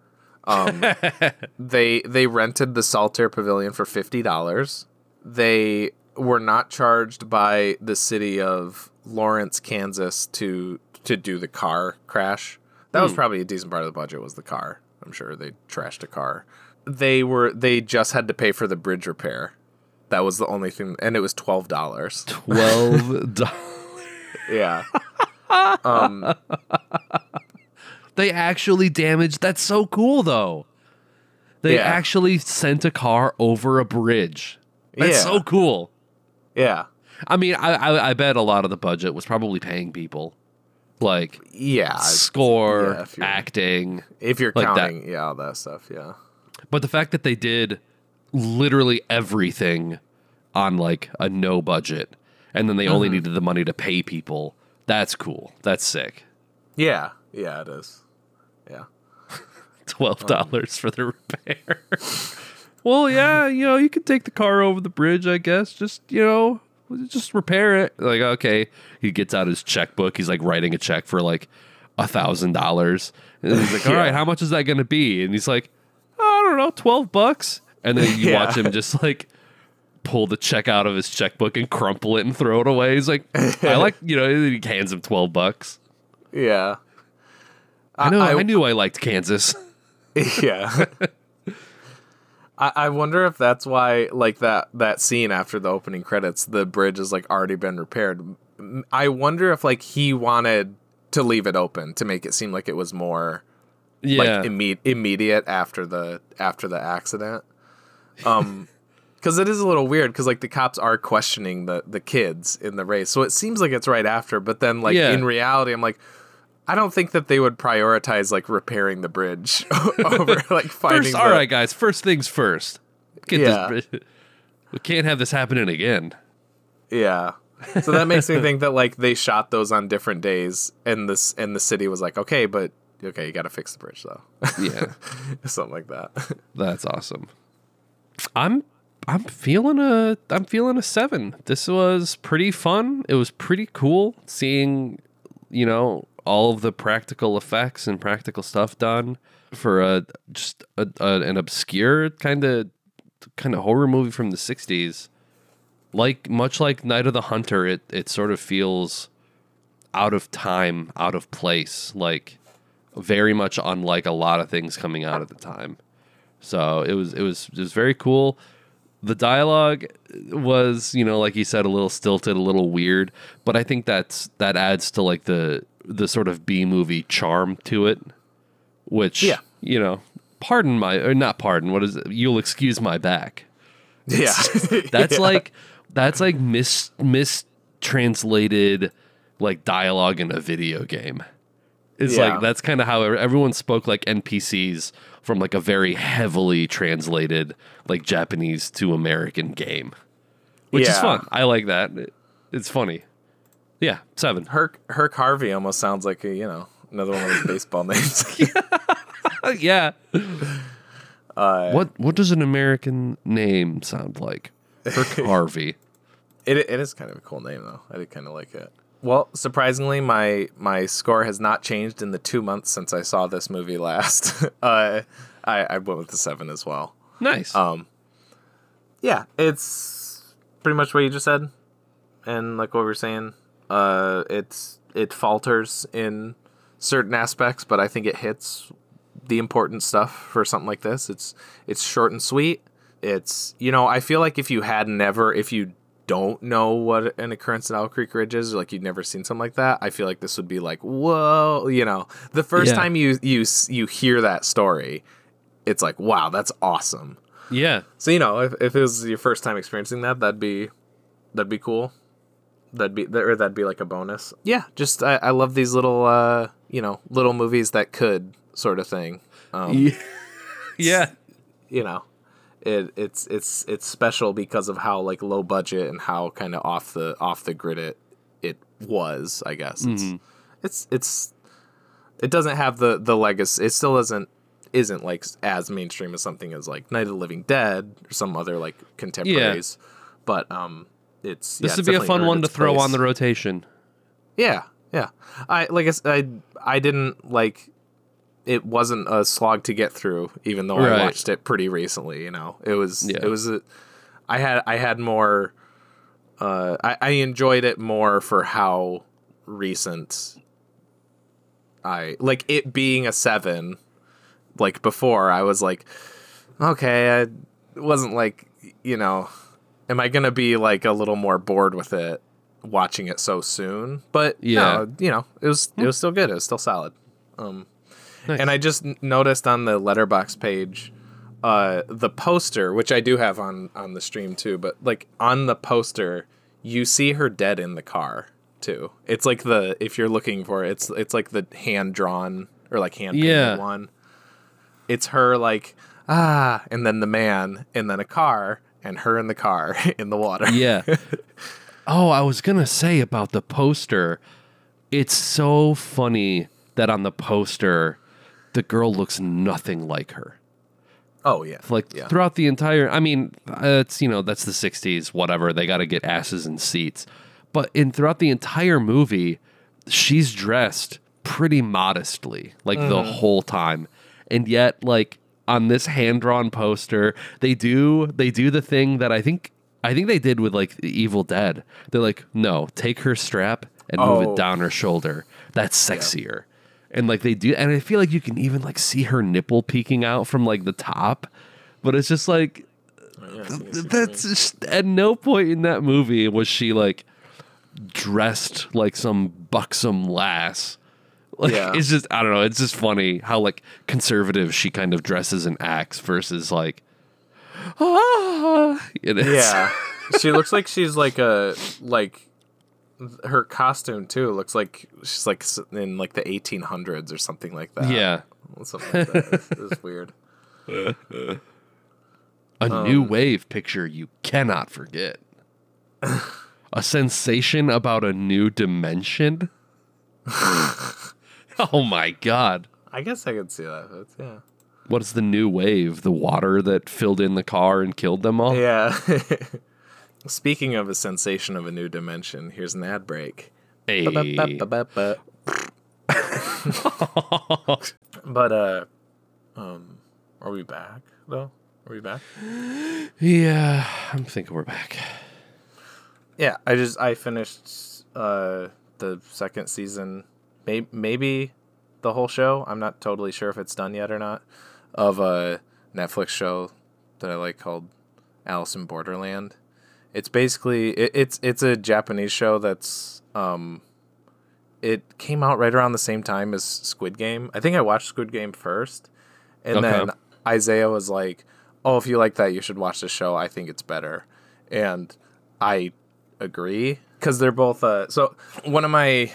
Um, they they rented the Saltaire Pavilion for fifty dollars. They were not charged by the city of Lawrence, Kansas, to to do the car crash. That was hmm. probably a decent part of the budget. Was the car? I'm sure they trashed a car. They were they just had to pay for the bridge repair. That was the only thing, and it was twelve dollars. twelve dollars. Yeah, um, They actually damaged. That's so cool, though. They Yeah. actually sent a car over a bridge. That's Yeah. so cool. yeah, I mean, I, I I bet a lot of the budget was probably paying people, like yeah. score, yeah, if acting. If you're like that. counting, yeah, all that stuff. Yeah, But the fact that they did literally everything on like a no budget, and then they only mm-hmm. needed the money to pay people. That's cool. That's sick. yeah, yeah. It is. Yeah. twelve dollars for the repair. well, yeah, you know, you could take the car over the bridge, I guess. Just you know, just repair it. Like, okay. He gets out his checkbook. He's like writing a check for like a thousand dollars. And he's like, all Yeah. right, how much is that going to be? And he's like, I don't know, 12 bucks. And then you Yeah. watch him just like pull the check out of his checkbook and crumple it and throw it away. He's like, I like, you know, he hands him 12 bucks. Yeah. I know, I, I- knew I liked Kansas. yeah. I, I wonder if that's why, like that that scene after the opening credits, the bridge has like already been repaired. I wonder if like he wanted to leave it open to make it seem like it was more Yeah. like imme- immediate after the after the accident. Um, because it is a little weird because like the cops are questioning the the kids in the race, so it seems like it's right after. But then like Yeah. in reality, I'm like. I don't think that they would prioritize like repairing the bridge over like finding. first, the, all right, guys, first things first. Get Yeah. We can't have this happening again. Yeah. So that makes me think that like they shot those on different days, and this and the city was like, okay, but okay, you got to fix the bridge though, Yeah. something like that. That's awesome. I'm I'm feeling a I'm feeling a seven. This was pretty fun. It was pretty cool seeing, you know, all of the practical effects and practical stuff done for a just a, a, an obscure kind of kind of horror movie from the '60s. Like much like Night of the Hunter, it it sort of feels out of time, out of place, like very much unlike a lot of things coming out at the time. So it was it was it was very cool. The dialogue was, you know, like you said, a little stilted, a little weird, but I think that's that adds to like the the sort of B movie charm to it, which Yeah. you know, pardon my or not pardon, what is it? You'll excuse my back. yeah, That's Yeah. like that's like mis mistranslated like dialogue in a video game. It's Yeah. like that's kind of how everyone spoke like NPCs from like a very heavily translated like Japanese to American game, which is fun. I like that. It's funny. Yeah, seven. Herk Herk Harvey almost sounds like a you know another one of those baseball names. Yeah. Uh, what what does an American name sound like? Herk Harvey. It it is kind of a cool name though. I did kind of like it. Well, surprisingly, my my score has not changed in the two months since I saw this movie last. uh, I I went with the seven as well. Nice. Um, yeah, it's pretty much what you just said, and like what we were saying. Uh, it's it falters in certain aspects, but I think it hits the important stuff for something like this. It's it's short and sweet. It's you know I feel like if you had never if you don't know what an occurrence in Owl Creek Bridge is, like you'd never seen something like that, I feel like this would be like whoa, you know, the first Yeah. time you you you hear that story, it's like wow, that's awesome. yeah. So you know, if, if it was your first time experiencing that, that'd be that'd be cool. That'd be or that'd be like a bonus. Yeah, just I, I love these little uh you know little movies that could sort of thing. Um, Yeah. you know, it it's it's it's special because of how like low budget and how kind of off the off the grid it it was. I guess it's it's it's it doesn't have the the legacy. It still doesn't isn't like as mainstream as something as like Night of the Living Dead or some other like contemporaries. But um, it's This yeah, would it's be a fun one to throw place. on the rotation. Yeah, yeah. I like I. I didn't like it wasn't a slog to get through even though Right. I watched it pretty recently, you know. It was Yeah. it was a, I had I had more uh I, I enjoyed it more for how recent I like it being a 7 like before I was like okay, I it wasn't like you know am I going to be like a little more bored with it watching it so soon? But Yeah. no, you know, it was it was still good. It was still solid. Um Nice. and I just noticed on the Letterboxd page uh the poster, which I do have on on the stream too, but like on the poster you see her dead in the car too. It's like the if you're looking for it, it's it's like the hand drawn or like hand painted Yeah. one. It's her like ah, and then the man, and then a car, and her in the car in the water. Yeah. oh, I was going to say about the poster. It's so funny that on the poster, the girl looks nothing like her. Oh yeah. like yeah. throughout the entire i mean it's you know that's the 60s whatever they got to get asses in seats but in throughout the entire movie she's dressed pretty modestly like the mm. whole time and yet like on this hand-drawn poster. They do they do the thing that i think i think they did with like the evil dead. They're like no take her strap and move Oh. it down her oh. shoulder. That's sexier. And like they do and i feel like you can even like see her nipple peeking out from like the top but it's just like oh, Yeah, I see- I see what you mean. that's just, at no point in that movie was she like dressed like some buxom lass like Yeah. it's just i don't know it's just funny how like conservative she kind of dresses and acts versus like ah, it is. Yeah. she looks like she's like a like her costume too looks like she's like in like the 1800s or something like that. yeah Something like that. It's, it's weird. a Um, new wave picture you cannot forget a sensation about a new dimension oh my god I guess I could see that. That's, yeah. what is the new wave the water that filled in the car and killed them all Yeah. Speaking of a sensation of a new dimension, here's an ad break. Hey. But uh um are we back though? Are we back? Yeah, I'm thinking we're back. Yeah, I just I finished uh the second season, maybe maybe the whole show. I'm not totally sure if it's done yet or not. Of a Netflix show that I like called Alice in Borderland. It's basically it, it's it's a Japanese show that's um it came out right around the same time as Squid Game. I think I watched Squid Game first, and Okay. then Isaiah was like, "Oh, if you like that, you should watch the show. I think it's better." And I agree because they're both. Uh, so one of my,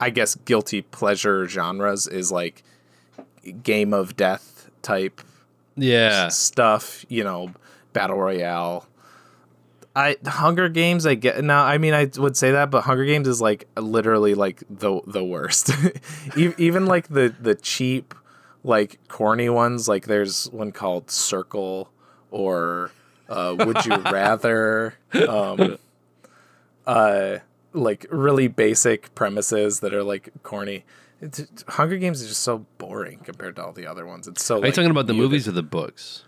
I guess, guilty pleasure genres is like game of death type Yeah. stuff. You know, battle royale. I Hunger Games I get now. I mean, I would say that, but Hunger Games is like literally like the the worst. Even like the the cheap, like corny ones. Like there's one called Circle or uh, Would You Rather. Um, uh, like really basic premises that are like corny. It's, Hunger Games is just so boring compared to all the other ones. It's so. Are you talking about the movies or the books?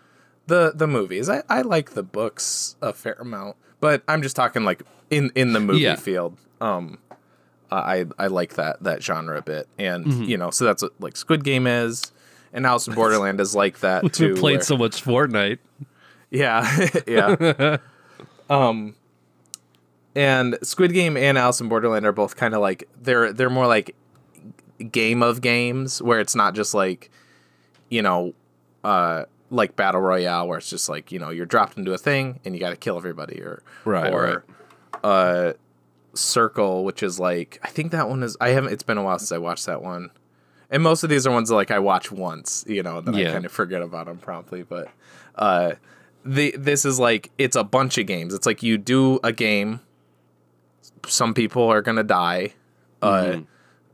the the movies. I, I like the books a fair amount, but I'm just talking like in in the movie Yeah. field. Um, I I like that that genre a bit, and Mm-hmm. you know, so that's what like Squid Game is, and Alice in Borderland is like that too. We played where- so much Fortnite. yeah, yeah. um, and Squid Game and Alice in Borderland are both kind of like they're they're more like game of games where it's not just like you know uh like battle royale where it's just like you know you're dropped into a thing and you got to kill everybody or Right, or uh circle which is like i think that one is i haven't it's been a while since i watched that one. And most of these are ones that like i watch once you know then Yeah. i kind of forget about them promptly but uh the this is like it's a bunch of games. It's like you do a game some people are gonna die uh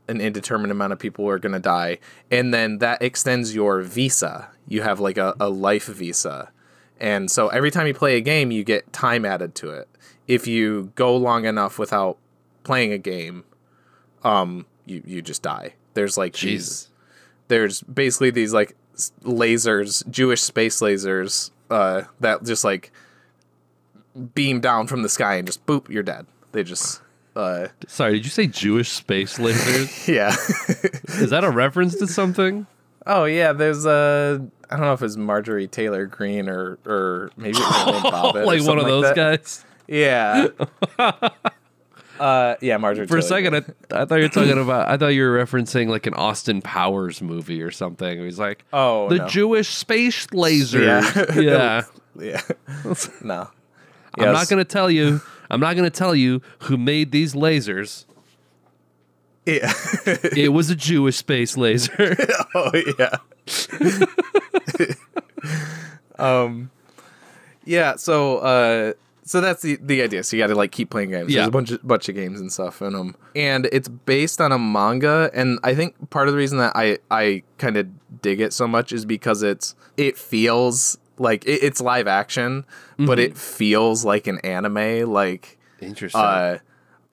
an indeterminate amount of people are gonna die and then that extends your visa. You have like a, a life visa. And so every time you play a game you get time added to it. If you go long enough without playing a game um you you just die. There's like these there's basically these like lasers, Jewish space lasers, uh, that just like beam down from the sky and just boop, you're dead. They just, uh, Sorry, did you say Jewish space lasers? yeah. Is that a reference to something? oh yeah, there's uh, I don't know if it's Marjorie Taylor Greene or or maybe it was named or like one of those that. guys? Yeah. uh, yeah, Marjorie. For a second, I, I thought you were talking about. I thought you were referencing like an Austin Powers movie or something. He's like, Oh, the no. Jewish space laser. Yeah. Yeah. Yeah. no. I'm not going to tell you. I'm not going to tell you who made these lasers. Yeah. It was a Jewish space laser. oh yeah. um yeah, so uh so that's the the idea. So you got to like keep playing games. Yeah. There's a bunch of bunch of games and stuff in them, and it's based on a manga. And I think part of the reason that I I kind of dig it so much is because it's it feels like it, it's live action, but it feels like an anime. Like Interesting. uh,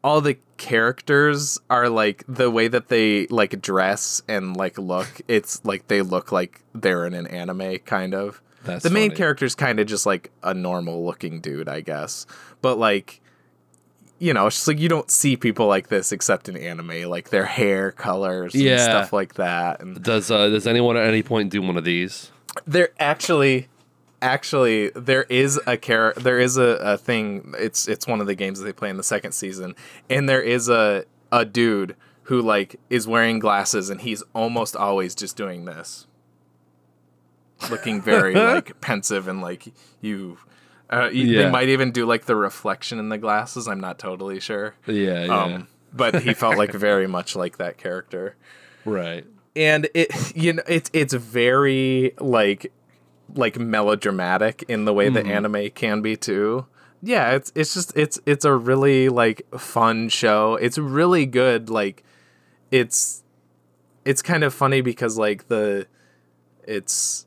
all the characters are like the way that they like dress and like look. It's like they look like they're in an anime kind of. That's the main funny. character's kind of just like a normal looking dude, I guess. But like, you know, it's just like you don't see people like this except in anime, like their hair colors and Yeah. stuff like that. And does uh, does anyone at any point do one of these? They're actually actually there is a char- there is a, a thing it's it's one of the games that they play in the second season and there is a a dude who like is wearing glasses and he's almost always just doing this looking very like pensive and like you uh, Yeah. they might even do like the reflection in the glasses i'm not totally sure Yeah, yeah. um but he felt like very much like that character right. and it you know it's it's very like like melodramatic in the way that hmm. anime can be too. Yeah it's it's just it's it's a really like fun show. It's really good like it's it's kind of funny because like the it's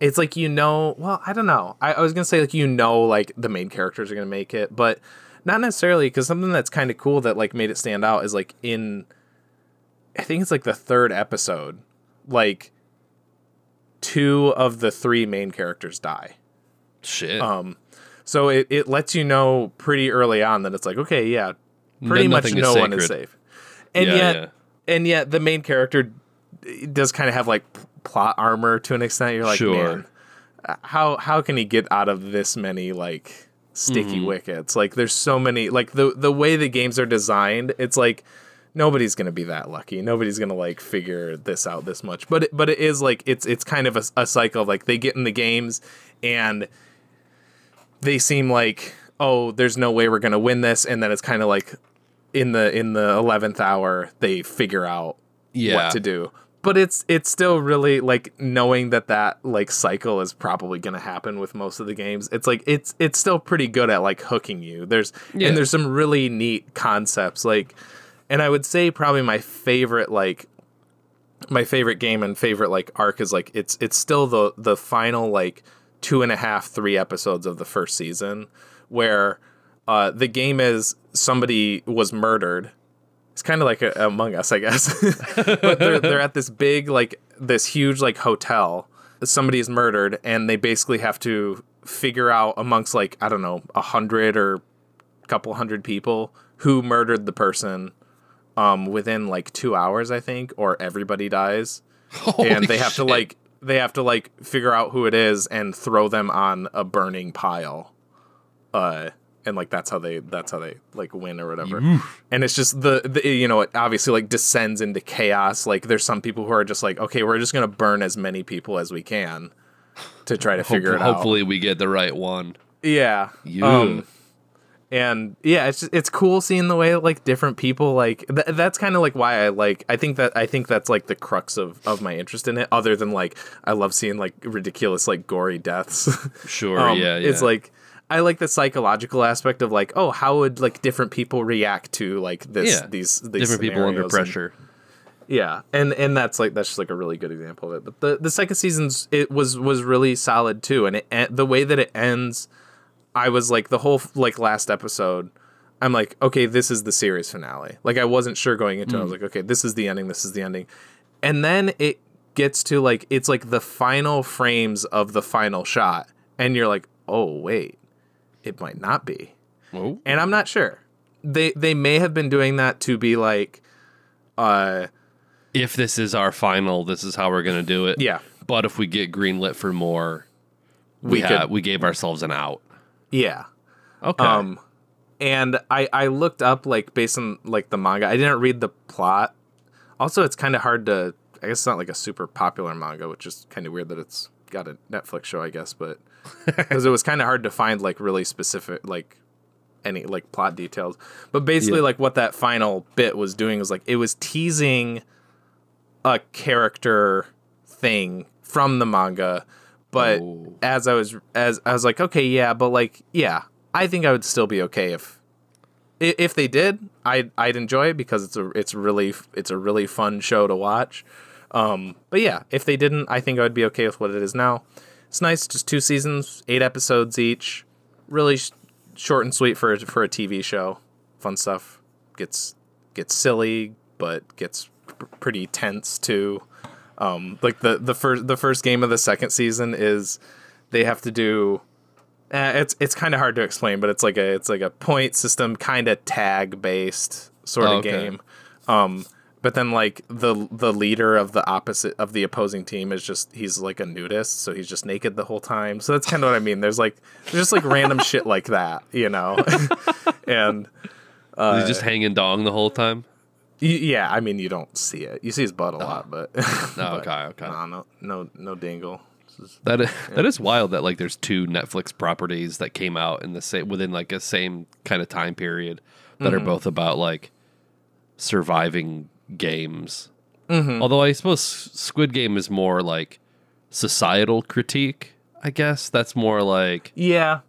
it's like you know well i don't know. I, I was gonna say like you know like the main characters are gonna make it but not necessarily because something that's kind of cool that like made it stand out is like in I think it's like the third episode, like two of the three main characters die. Shit. Um, so it, it lets you know pretty early on that it's like, okay, yeah, pretty much no one is safe. And Yeah, yet, yeah. and yet the main character does kind of have like plot armor to an extent. You're like, Sure. man, how how can he get out of this many like sticky Mm-hmm. wickets? Like, there's so many. Like the the way the games are designed, it's like nobody's gonna be that lucky. Nobody's gonna like figure this out this much. But it, but it is like it's it's kind of a, a cycle. Of, like they get in the games and they seem like oh there's no way we're gonna win this, and then it's kind of like in the in the eleventh hour they figure out yeah. what to do. But it's it's still really like knowing that that like cycle is probably going to happen with most of the games. It's like it's it's still pretty good at like hooking you. There's Yeah. and there's some really neat concepts like and I would say probably my favorite like my favorite game and favorite like arc is like it's it's still the the final like two and a half three episodes of the first season where uh, the game is somebody was murdered it's kind of like a, Among Us, I guess. but they're they're at this big like this huge like hotel. Somebody is murdered, and they basically have to figure out amongst like I don't know a hundred or couple hundred people who murdered the person. Um, within like two hours, I think, or everybody dies, and they have to like they have to like figure out who it is and throw them on a burning pile. Uh, and like that's how they that's how they like win or whatever. And it's just the, the you know it obviously like descends into chaos. Like there's some people who are just like okay we're just gonna burn as many people as we can to try to figure it out. Hopefully, we get the right one. Yeah. You. Um, and yeah, it's just, it's cool seeing the way like different people like th- that's kind of like why I like I think that I think that's like the crux of of my interest in it other than like I love seeing like ridiculous like gory deaths. Sure. Um, yeah. Yeah. It's like I like the psychological aspect of like oh how would like different people react to like this Yeah. these, these different people under scenarios and- pressure. yeah, and and that's like that's just like a really good example of it. But the the second season's it was was really solid too, and it the way that it ends, I was like the whole like last episode. I'm like, okay, this is the series finale. Like I wasn't sure going into. it. I was like, okay, this is the ending. This is the ending, and then it gets to like it's like the final frames of the final shot, and you're like, oh wait, it might not be Oh. and I'm not sure. They they may have been doing that to be like, uh, If this is our final, this is how we're gonna do it. yeah, But if we get greenlit for more, we We could- we gave ourselves an out. Yeah. Okay. Um, and I I looked up like based on like the manga. I didn't read the plot. Also, it's kind of hard to. I guess it's not like a super popular manga, which is kind of weird that it's got a Netflix show. I guess, but because it was kind of hard to find like really specific like any like plot details. But basically, Yeah. like what that final bit was doing was like it was teasing a character thing from the manga. But Oh. as I was as I was like, okay, yeah, but like, yeah, I think I would still be okay if if they did. I'd I'd enjoy it because it's a it's really it's a really fun show to watch. Um, but yeah, if they didn't, I think I would be okay with what it is now. It's nice, just two seasons, eight episodes each, really sh- short and sweet for a- for a TV show. Fun stuff. Gets gets silly, but gets p- pretty tense too. Um, like the the first the first game of the second season is they have to do. Uh, it's it's kind of hard to explain, but it's like a it's like a point system kind of tag based sort of Oh, okay. game. Um, but then like the the leader of the opposite of the opposing team is just he's like a nudist, so he's just naked the whole time. So that's kind of what I mean. There's like there's just like random shit like that, you know. and Is he just hanging dong the whole time? Yeah, I mean you don't see it. You see his butt a uh-huh. lot, but Oh, but okay, okay. no, no, no, no dingle. Is- That is, that is wild that like there's two Netflix properties that came out in the same within like a same kind of time period that are mm-hmm. both about like surviving games. Mm-hmm. Although I suppose Squid Game is more like societal critique. I guess that's more like Yeah.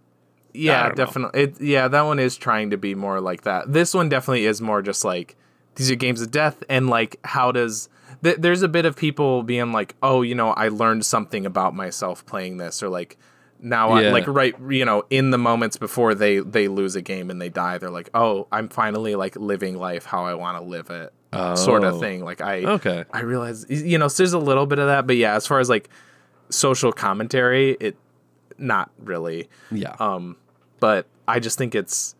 Yeah, definitely. It, yeah, that one is trying to be more like that. This one definitely is more just like these are games of death, and like how does th- there's a bit of people being like, oh, you know, I learned something about myself playing this, or like now I Yeah. like right, you know, in the moments before they they lose a game and they die, they're like, oh, I'm finally like living life how I want to live it, sort of Oh. thing. Like I okay. I realize you know, so there's a little bit of that, but yeah, as far as like social commentary, it not really Yeah. um, but I just think it's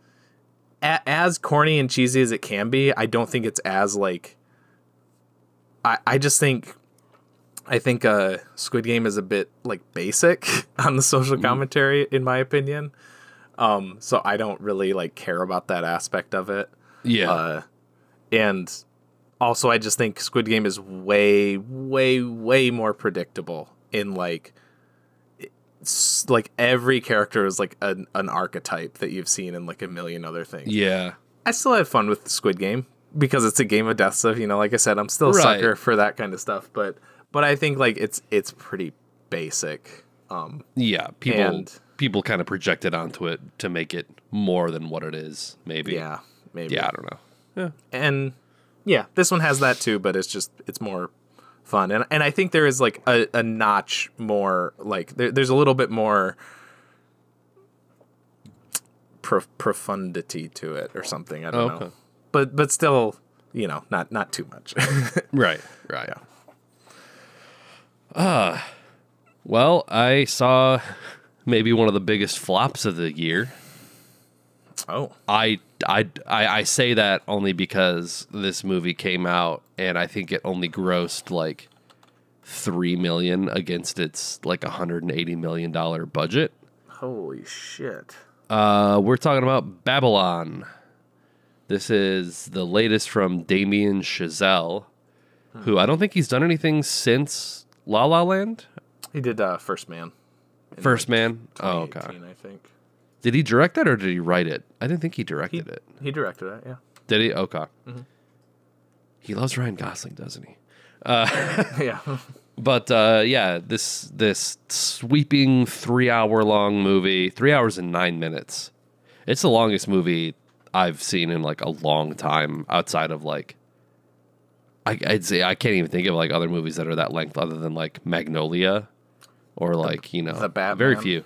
a- as corny and cheesy as it can be. I don't think it's as like. I I just think, I think uh, Squid Game is a bit like basic on the social commentary, in my opinion. Um, so I don't really like care about that aspect of it. yeah. Uh, and also, I just think Squid Game is way, way, way more predictable in like, like every character is like an, an archetype that you've seen in like a million other things. yeah. I still had fun with Squid Game because it's a game of death stuff. You know, like I said, I'm still a Right. sucker for that kind of stuff. But but I think like it's it's pretty basic. Um, Yeah. People And- people kind of projected onto it to make it more than what it is. Maybe. yeah, maybe. Yeah. I don't know. Yeah. And yeah, this one has that too, but it's just it's more fun, and and I think there is like a, a notch more like there, there's a little bit more pro- profundity to it or something. I don't Okay. know, but but still, you know, not not too much. Right. Right. Uh, well, I saw maybe one of the biggest flops of the year. oh, I, I, I, I say that only because this movie came out and I think it only grossed like three million against its like 180 million dollar budget. holy shit! Uh, we're talking about Babylon. This is the latest from Damien Chazelle, who I don't think he's done anything since La La Land. He did uh, First Man. First like, Man. Oh, okay. I think Did he direct that or did he write it? I didn't think he directed it. he directed it. Yeah, Did he? Okay. He loves Ryan Gosling, doesn't he? yeah. But uh, yeah, this this sweeping three hour long movie, three hours and nine minutes. It's the longest movie I've seen in like a long time, outside of like. I, I'd say I can't even think of like other movies that are that length, other than like Magnolia, or like you know, the Batman? very few.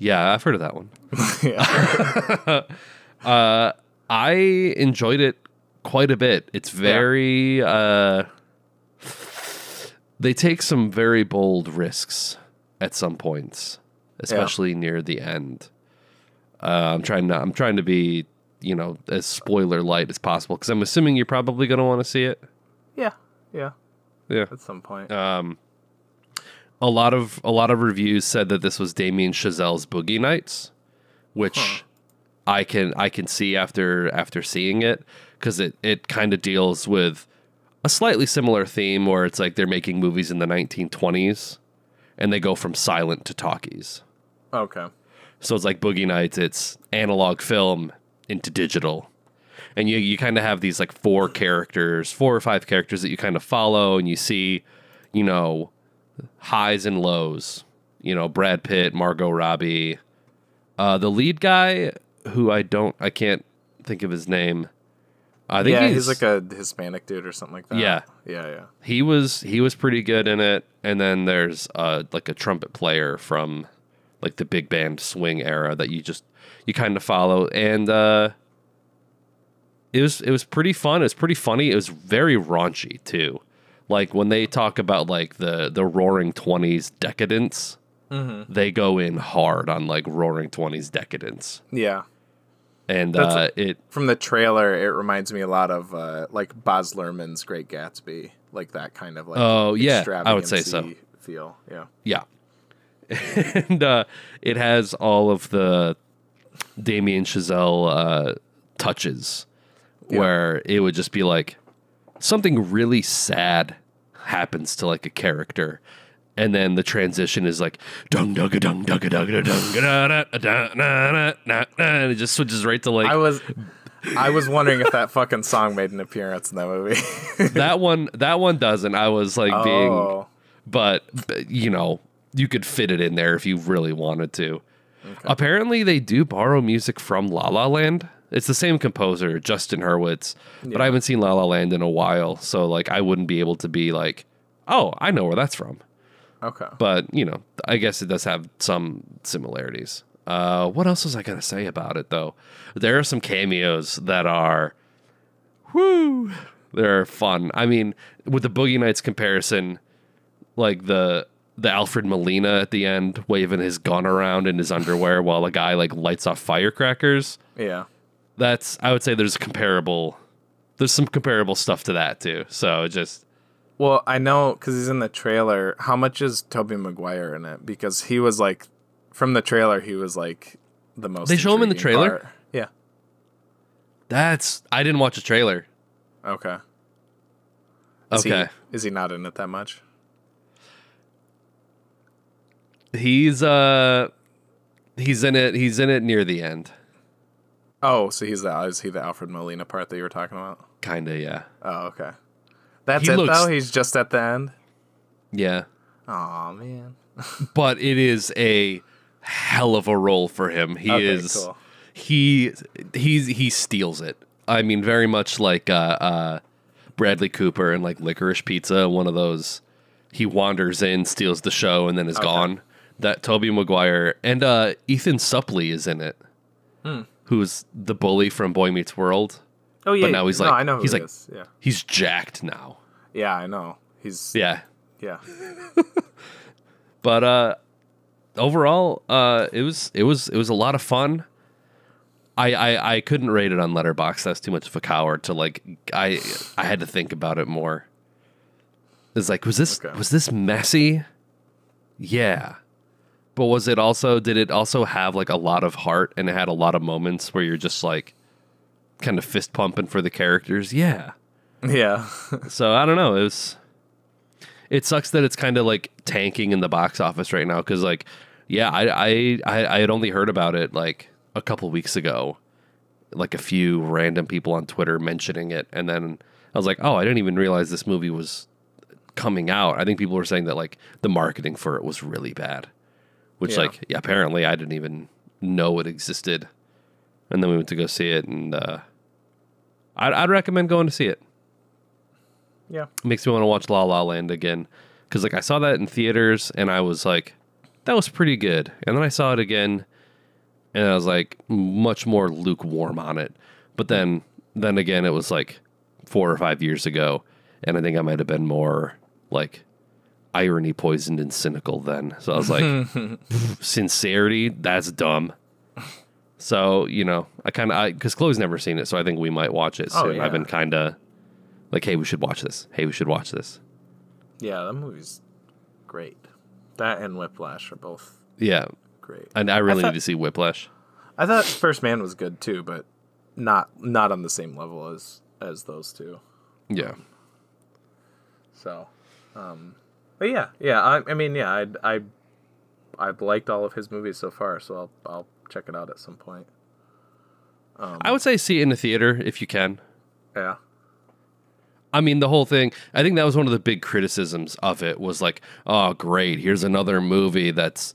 Yeah, I've heard of that one. yeah. Uh, I enjoyed it quite a bit. It's very uh they take some very bold risks at some points, especially near the end. Uh, I'm trying to I'm trying to be, you know, as spoiler light as possible because I'm assuming you're probably going to want to see it. yeah, yeah. Yeah. At some point. Um, a lot of a lot of reviews said that this was Damien Chazelle's Boogie Nights, which I can I can see after after seeing it because it it kind of deals with a slightly similar theme where it's like they're making movies in the 1920s and they go from silent to talkies. okay. So it's like Boogie Nights, it's analog film into digital. And you you kind of have these like four characters, four or five characters that you kind of follow and you see, you know, highs and lows. You know, Brad Pitt, Margot Robbie, Uh, the lead guy, who I don't, I can't think of his name. I think yeah, he's, he's, like a Hispanic dude or something like that. Yeah. yeah, yeah. he was he was pretty good in it. And then there's uh like a trumpet player from like the big band swing era that you just you kind of follow, and uh, it was it was pretty fun. It was pretty funny. It was very raunchy too. Like when they talk about like the the Roaring Twenties decadence, Mm-hmm. they go in hard on like Roaring Twenties decadence, Yeah. and That's uh, it From the trailer, it reminds me a lot of uh, like Baz Luhrmann's Great Gatsby, like that kind of like. Oh, yeah, I would say so. Feel, yeah. Yeah. and uh, it has all of the Damien Chazelle uh, touches where it would just be like something really sad happens to like a character. And then the transition is like dung dung dung dung dung dung dung and it just switches right to like I was, I was wondering if that fucking song made an appearance in that movie. that one. That one doesn't. I was like being oh, but, but, you know you could fit it in there if you really wanted to apparently they do borrow music from la la land it's the same composer justin hurwitz but i haven't seen la la land in a while so like i wouldn't be able to be like oh i know where that's from okay. but you know i guess it does have some similarities uh, what else was i going to say about it though there are some cameos that are whoo they're fun i mean with the boogie nights comparison like the the Alfred Molina at the end waving his gun around in his underwear while a guy like lights off firecrackers. Yeah. That's I would say there's comparable there's some comparable stuff to that too. So just Well, I know because he's in the trailer. How much is Tobey Maguire in it? Because he was like, from the trailer, he was like the most. They show him in the trailer? part. Yeah. that's I didn't watch a trailer. Okay. Is Okay. He, is he not in it that much? He's uh he's in it he's in it near the end. Oh, so he's the is he the Alfred Molina part that you were talking about? Kinda, yeah. Oh, okay. That's He it looks- though. He's just at the end. Yeah. Oh man. But it is a hell of a role for him. He Okay, is cool. he he's he steals it. I mean, very much like uh, uh, Bradley Cooper and like Licorice Pizza. One of those. He wanders in, steals the show, and then is gone. That Tobey Maguire and uh, Ethan Suplee is in it, Hmm. Who's the bully from Boy Meets World. Oh yeah. But now he's no, like- I know he's he like-. Yeah. He's jacked now. Yeah, I know. He's Yeah, yeah. but uh overall uh it was it was it was a lot of fun I, I I couldn't rate it on Letterboxd. That's too much of a coward to like. I I had to think about it more. It's like was this Okay. was this messy? Yeah, but was it also? Did it also have like a lot of heart and it had a lot of moments where you're just like kind of fist pumping for the characters? Yeah. Yeah. So I don't know. It was. It sucks that it's kind of like tanking in the box office right now because, like, yeah, I, I I I had only heard about it like a couple weeks ago, like a few random people on Twitter mentioning it, and then I was like, oh, I didn't even realize this movie was coming out. I think people were saying that like the marketing for it was really bad, which Yeah. like yeah, apparently I didn't even know it existed, and then we went to go see it, and uh, I'd, I'd recommend going to see it yeah. it makes me want to watch La La Land again because like I saw that in theaters and I was like, that was pretty good, and then I saw it again, and I was like much more lukewarm on it. But then then again, it was like four or five years ago, and I think I might have been more like irony poisoned and cynical then. So I was like, sincerity, that's dumb. So you know, I kind of because Chloe's never seen it, so I think we might watch it Oh, soon. yeah. I've been kind of like, hey, we should watch this. Hey, we should watch this. Yeah, that movie's great. That and Whiplash are both Yeah, great. and I really thought- need to see Whiplash. I thought First Man was good too, but not not on the same level as as those two. Yeah, So, um, but yeah, yeah. I, I mean, yeah. I I I've liked all of his movies so far, so I'll I'll check it out at some point. Um, I would say see it in the theater if you can. Yeah. I mean, the whole thing. I think that was one of the big criticisms of it was like, oh, great, here's another movie that's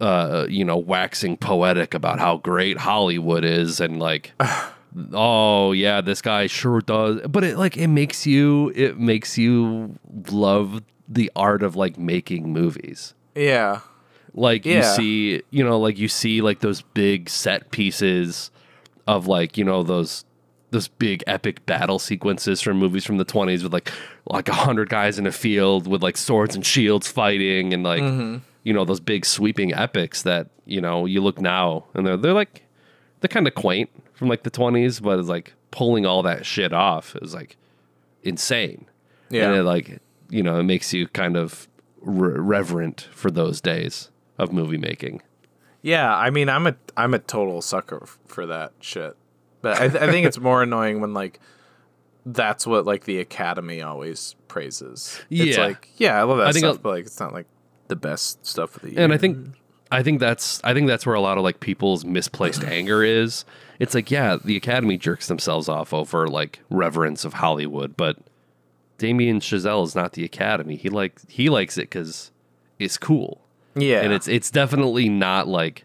uh, you know, waxing poetic about how great Hollywood is and like, oh yeah, this guy sure does. But it like it makes you it makes you love the art of like making movies. Yeah. Like you see, you know, like you see like those big set pieces of like you know those those big epic battle sequences from movies from the 20s with like like a hundred guys in a field with like swords and shields fighting and like mm-hmm. you know those big sweeping epics that you know you look now and they're they're like they're kind of quaint from like the 20s but it's like pulling all that shit off is like insane Yeah. and it like you know it makes you kind of re- reverent for those days of movie making Yeah, I mean, I'm a I'm a total sucker for that shit. But I, th- I think it's more annoying when like that's what like the Academy always praises. It's Yeah. like, yeah, I love that I think stuff, I'll- but like it's not like the best stuff of the year. and i think i think that's i think that's where a lot of like people's misplaced anger is it's like yeah the academy jerks themselves off over like reverence of hollywood but damien chazelle is not the academy. He like he likes it because it's cool. Yeah, and it's it's definitely not like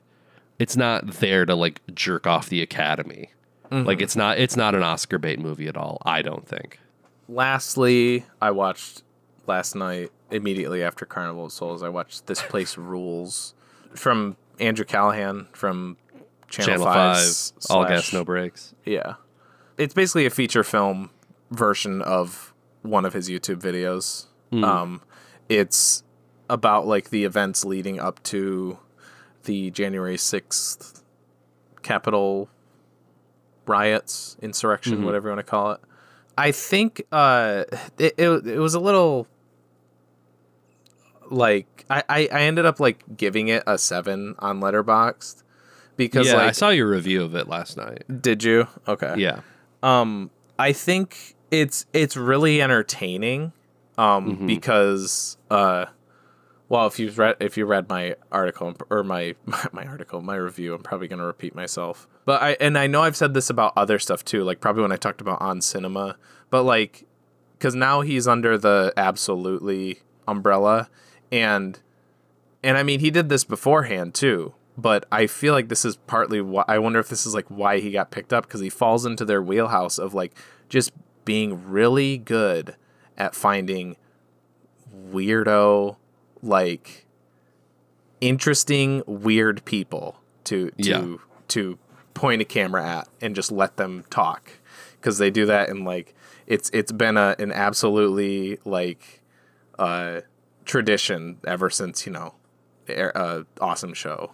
it's not there to like jerk off the academy. Mm-hmm. Like it's not it's not an oscar bait movie at all i don't think. Lastly, I watched last night immediately after Carnival of Souls. I watched This Place Rules from Andrew Callaghan from Channel, channel 5 5's all gas no brakes. Yeah. It's basically a feature film version of one of his YouTube videos. Um, it's about like the events leading up to the January 6th Capitol riots, insurrection, whatever you want to call it. I think uh, it, it, it was a little like I, I, I ended up like giving it a seven on Letterboxd because yeah i saw your review of it last night. Did you? Okay. Yeah. Um, I think it's it's really entertaining. Um, because uh, well, if you've read if you read my article or my my article, my review, I'm probably gonna repeat myself. But I and I know I've said this about other stuff too, like probably when I talked about on cinema. But like, because now he's under the absolutely umbrella, and and I mean he did this beforehand too. But I feel like this is partly why I wonder if this is like why he got picked up because he falls into their wheelhouse of like just being really good at finding weirdo like interesting weird people to to Yeah. to point a camera at and just let them talk because they do that and like it's it's been a an absolutely like uh tradition ever since you know uh, awesome show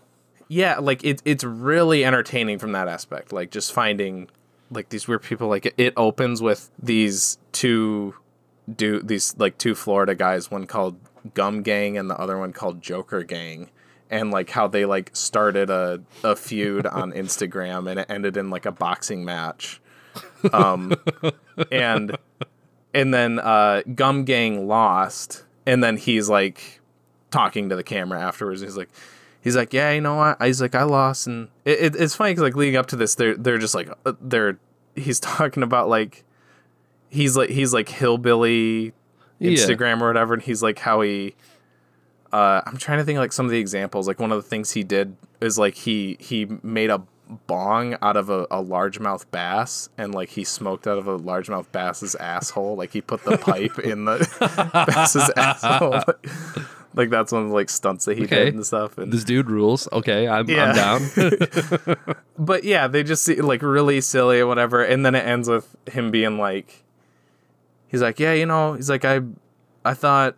yeah like it, it's really entertaining from that aspect like just finding like these weird people like it, it opens with these two do these like two florida guys one called gum gang and the other one called joker gang and like how they like started a, a feud on instagram and it ended in like a boxing match um and and then uh gum gang lost and then he's like talking to the camera afterwards. He's like, he's like, yeah, you know what? He's like, I lost, and it, it, it's funny because like leading up to this, they're they're just like uh, they're he's talking about like he's like he's like hillbilly Yeah. Instagram or whatever, and he's like how he. Uh, I'm trying to think of, like some of the examples. Like one of the things he did is like he he made a bong out of a, a largemouth bass and like he smoked out of a largemouth bass's asshole. Like he put the pipe in the bass's asshole. Like that's one of the like stunts that he Okay. did and stuff. And This dude rules. Okay, I'm, Yeah. I'm down. but yeah, they just see like really silly or whatever, and then it ends with him being like, he's like, yeah, you know, he's like, I, I thought,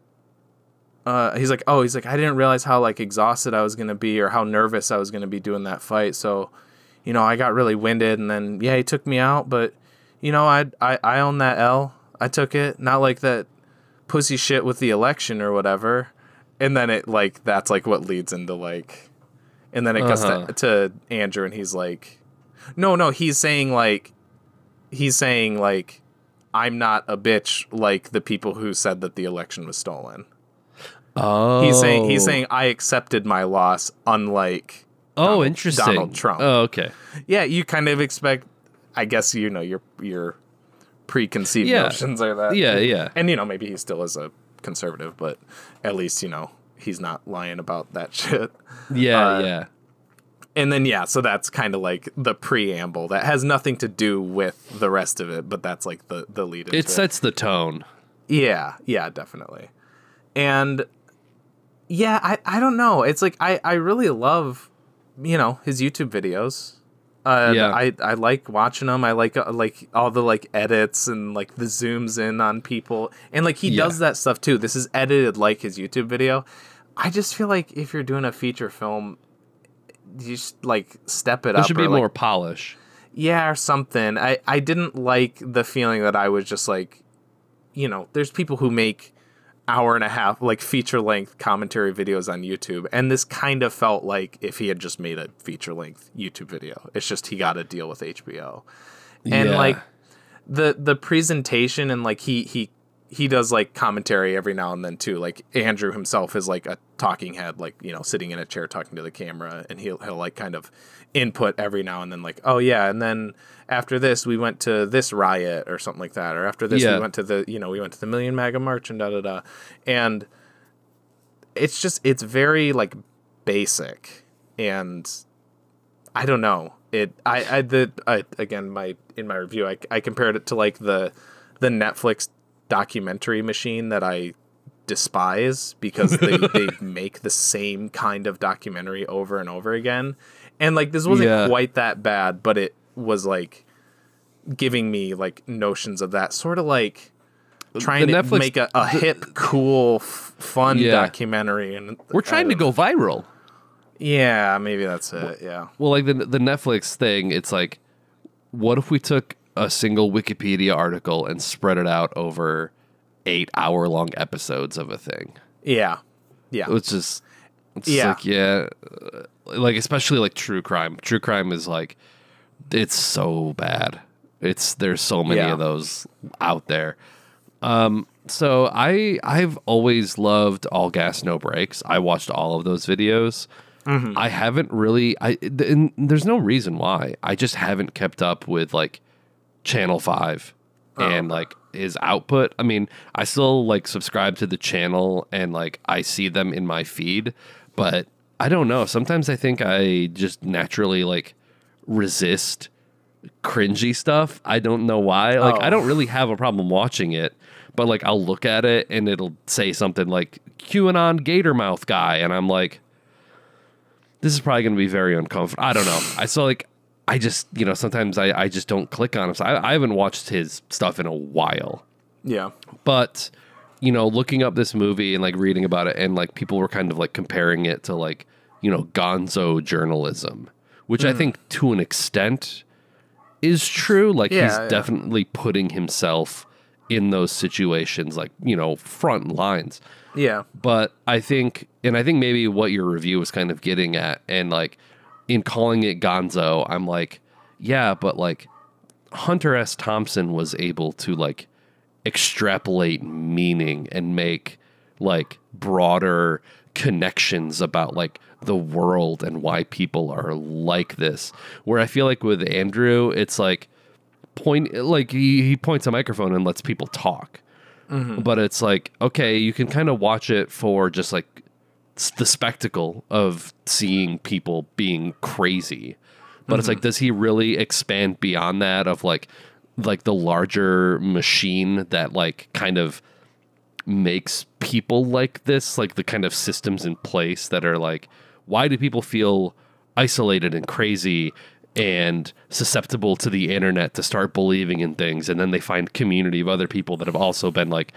uh, he's like, oh, he's like, I didn't realize how like exhausted I was gonna be or how nervous I was gonna be doing that fight, so, you know, I got really winded, and then yeah, he took me out, but, you know, I I I own that L, I took it, not like that pussy shit with the election or whatever, and then it like that's like what leads into like. And then it goes Uh-huh. to, to Andrew, and he's like, "No, no." He's saying like, he's saying like, "I'm not a bitch like the people who said that the election was stolen." Oh, He's saying he's saying I accepted my loss, unlike Oh, Donald- interesting. Donald Trump. Oh, okay. yeah. You kind of expect, I guess you know your your preconceived Yeah. notions are that Yeah, yeah. and you know maybe he still is a conservative, but at least you know he's not lying about that shit. Yeah, Uh, yeah. And then yeah, so that's kind of like the preamble that has nothing to do with the rest of it, but that's like the the lead. It sets the tone. Yeah, yeah, definitely. And yeah, I, I don't know. It's like I, I really love, you know, his YouTube videos. Uh, Yeah. I, I like watching them. I like uh, like all the like edits and like the zooms in on people, and like he Yeah. does that stuff too. This is edited like his YouTube video. I just feel like if you're doing a feature film, you just like step it There up. should be or, like, more polish. yeah, or something. I, I didn't like the feeling that I was just like, you know, there's people who make hour and a half, like feature length commentary videos on YouTube. And this kind of felt like if he had just made a feature length YouTube video. It's just he got a deal with HBO. And Yeah. like the the presentation and like he he he does like commentary every now and then too. Like Andrew himself is like a talking head, like you know, sitting in a chair talking to the camera, and he'll he'll like kind of input every now and then, like, oh yeah, and then after this we went to this riot or something like that, or after this Yeah. we went to the you know we went to the Million Maga March and da da da, and it's just it's very like basic and I don't know. It I I the I, again my in my review I, I compared it to like the the Netflix documentary machine that I despise because they, they make the same kind of documentary over and over again. And like this wasn't Yeah. quite that bad, but it was like giving me like notions of that sort of like trying The to Netflix- make a, a hip, cool, f- fun Yeah. documentary. And We're trying to go viral. Yeah, maybe that's it. Yeah. Well, like the the Netflix thing, it's like, what if we took a single Wikipedia article and spread it out over eight hour long episodes of a thing? Yeah. Yeah. It's just, it's Yeah. like yeah, uh, like especially like true crime. True crime is like, it's so bad. It's there's so many Yeah. of those out there. Um, so I I've always loved All Gas No Brakes. I watched all of those videos. Mm-hmm. I haven't really I th- and there's no reason why. I just haven't kept up with like Channel 5 Oh, and like his output. I mean, I still like subscribe to the channel and like I see them in my feed, but I don't know. Sometimes I think I just naturally like resist cringy stuff. I don't know why. Like I Oh. don't really have a problem watching it, but like I'll look at it and it'll say something like QAnon Gator Mouth guy and I'm like this is probably going to be very uncomfortable. I don't know. I saw like I just, you know, sometimes I, I just don't click on him. So I, I haven't watched his stuff in a while. Yeah. But, you know, looking up this movie and like reading about it and like people were kind of like comparing it to like, you know, gonzo journalism, which I hmm. think to an extent is true. Like Yeah, he's yeah. definitely putting himself in those situations, like, you know, front lines Yeah. but I think, and I think maybe what your review was kind of getting at, and like in calling it Gonzo, I'm like, yeah, but like Hunter S. Thompson was able to like extrapolate meaning and make like broader connections about like the world and why people are like this. Where I feel like with Andrew, it's like point like he, he points a microphone and lets people talk mm-hmm. but it's like okay you can kind of watch it for just like the spectacle of seeing people being crazy. But it's like mm-hmm. does he really expand beyond that of like like the larger machine that like kind of makes people like this? Like the kind of systems in place that are like why do people feel isolated and crazy and susceptible to the internet to start believing in things? And then they find community of other people that have also been like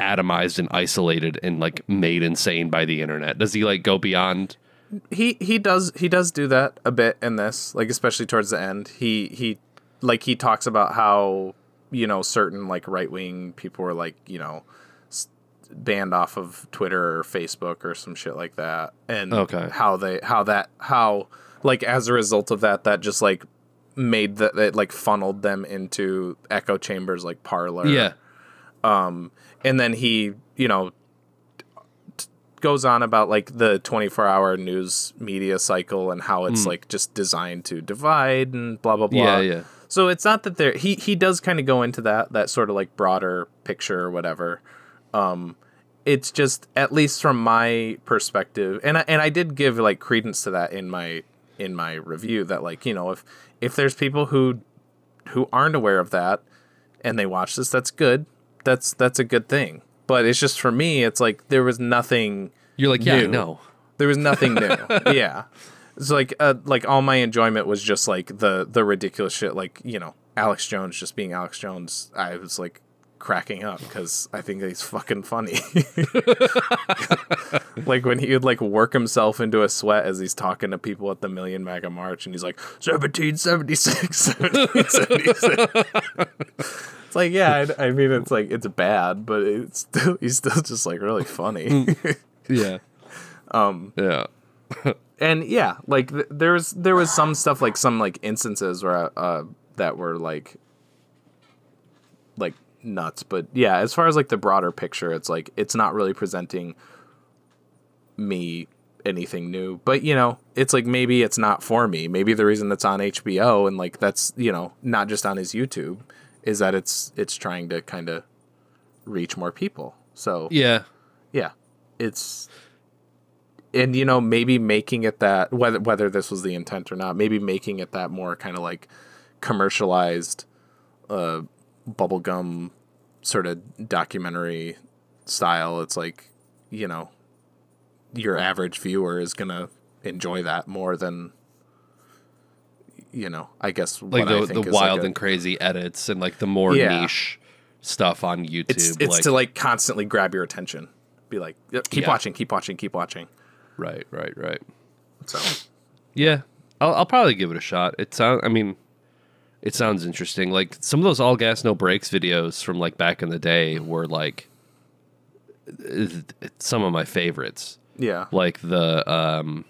atomized and isolated and like made insane by the internet. Does he like go beyond he he does he does do that a bit in this like especially towards the end. He he like he talks about how you know certain like right-wing people were like you know banned off of twitter or facebook or some shit like that. And Okay. how they how that how like as a result of that that just like made that it like funneled them into echo chambers like Parler yeah um, and then he you know t- goes on about like the 24 hour news media cycle and how it's like just designed to divide and blah blah blah Yeah, yeah. so it's not that there he he does kind of go into that that sort of like broader picture or whatever um it's just at least from my perspective, and I, and I did give like credence to that in my in my review that like you know if if there's people who who aren't aware of that and they watch this, that's good. That's that's a good thing. But it's just for me, it's like there was nothing. You're like, yeah, New. no. There was nothing new. yeah, it's like uh, like all my enjoyment was just like the the ridiculous shit. Like you know, Alex Jones just being Alex Jones. I was like cracking up because I think he's fucking funny. like when he would like work himself into a sweat as he's talking to people at the Million Mega March, and he's like 1776, 1776. it's like yeah, I, I mean it's like it's bad, but it's still he's still just like really funny. Yeah. Um. Yeah. and yeah, like th- there was there was some stuff like some like instances where uh that were like like nuts, but yeah, as far as like the broader picture, it's like it's not really presenting me anything new. But you know, it's like maybe it's not for me. Maybe the reason that's on HBO and like that's you know not just on his YouTube is that it's it's trying to kind of reach more people. So Yeah. yeah, it's and you know maybe making it that whether whether this was the intent or not, maybe making it that more kind of like commercialized, uh, bubblegum sort of documentary style. It's like you know your average viewer is gonna enjoy that more than you know I guess Like the think the is, like, wild a- and crazy edits and like the more Yeah. niche stuff on YouTube. it's it's like, to like constantly grab your attention. Be like, "Yep, keep Yeah. watching, keep watching, keep watching. right, right, right. So Yeah, I'll, I'll probably give it a shot. It sounds. I mean, it sounds interesting. Like some of those all gas no brakes videos from like back in the day were like some of my favorites. yeah, Like the um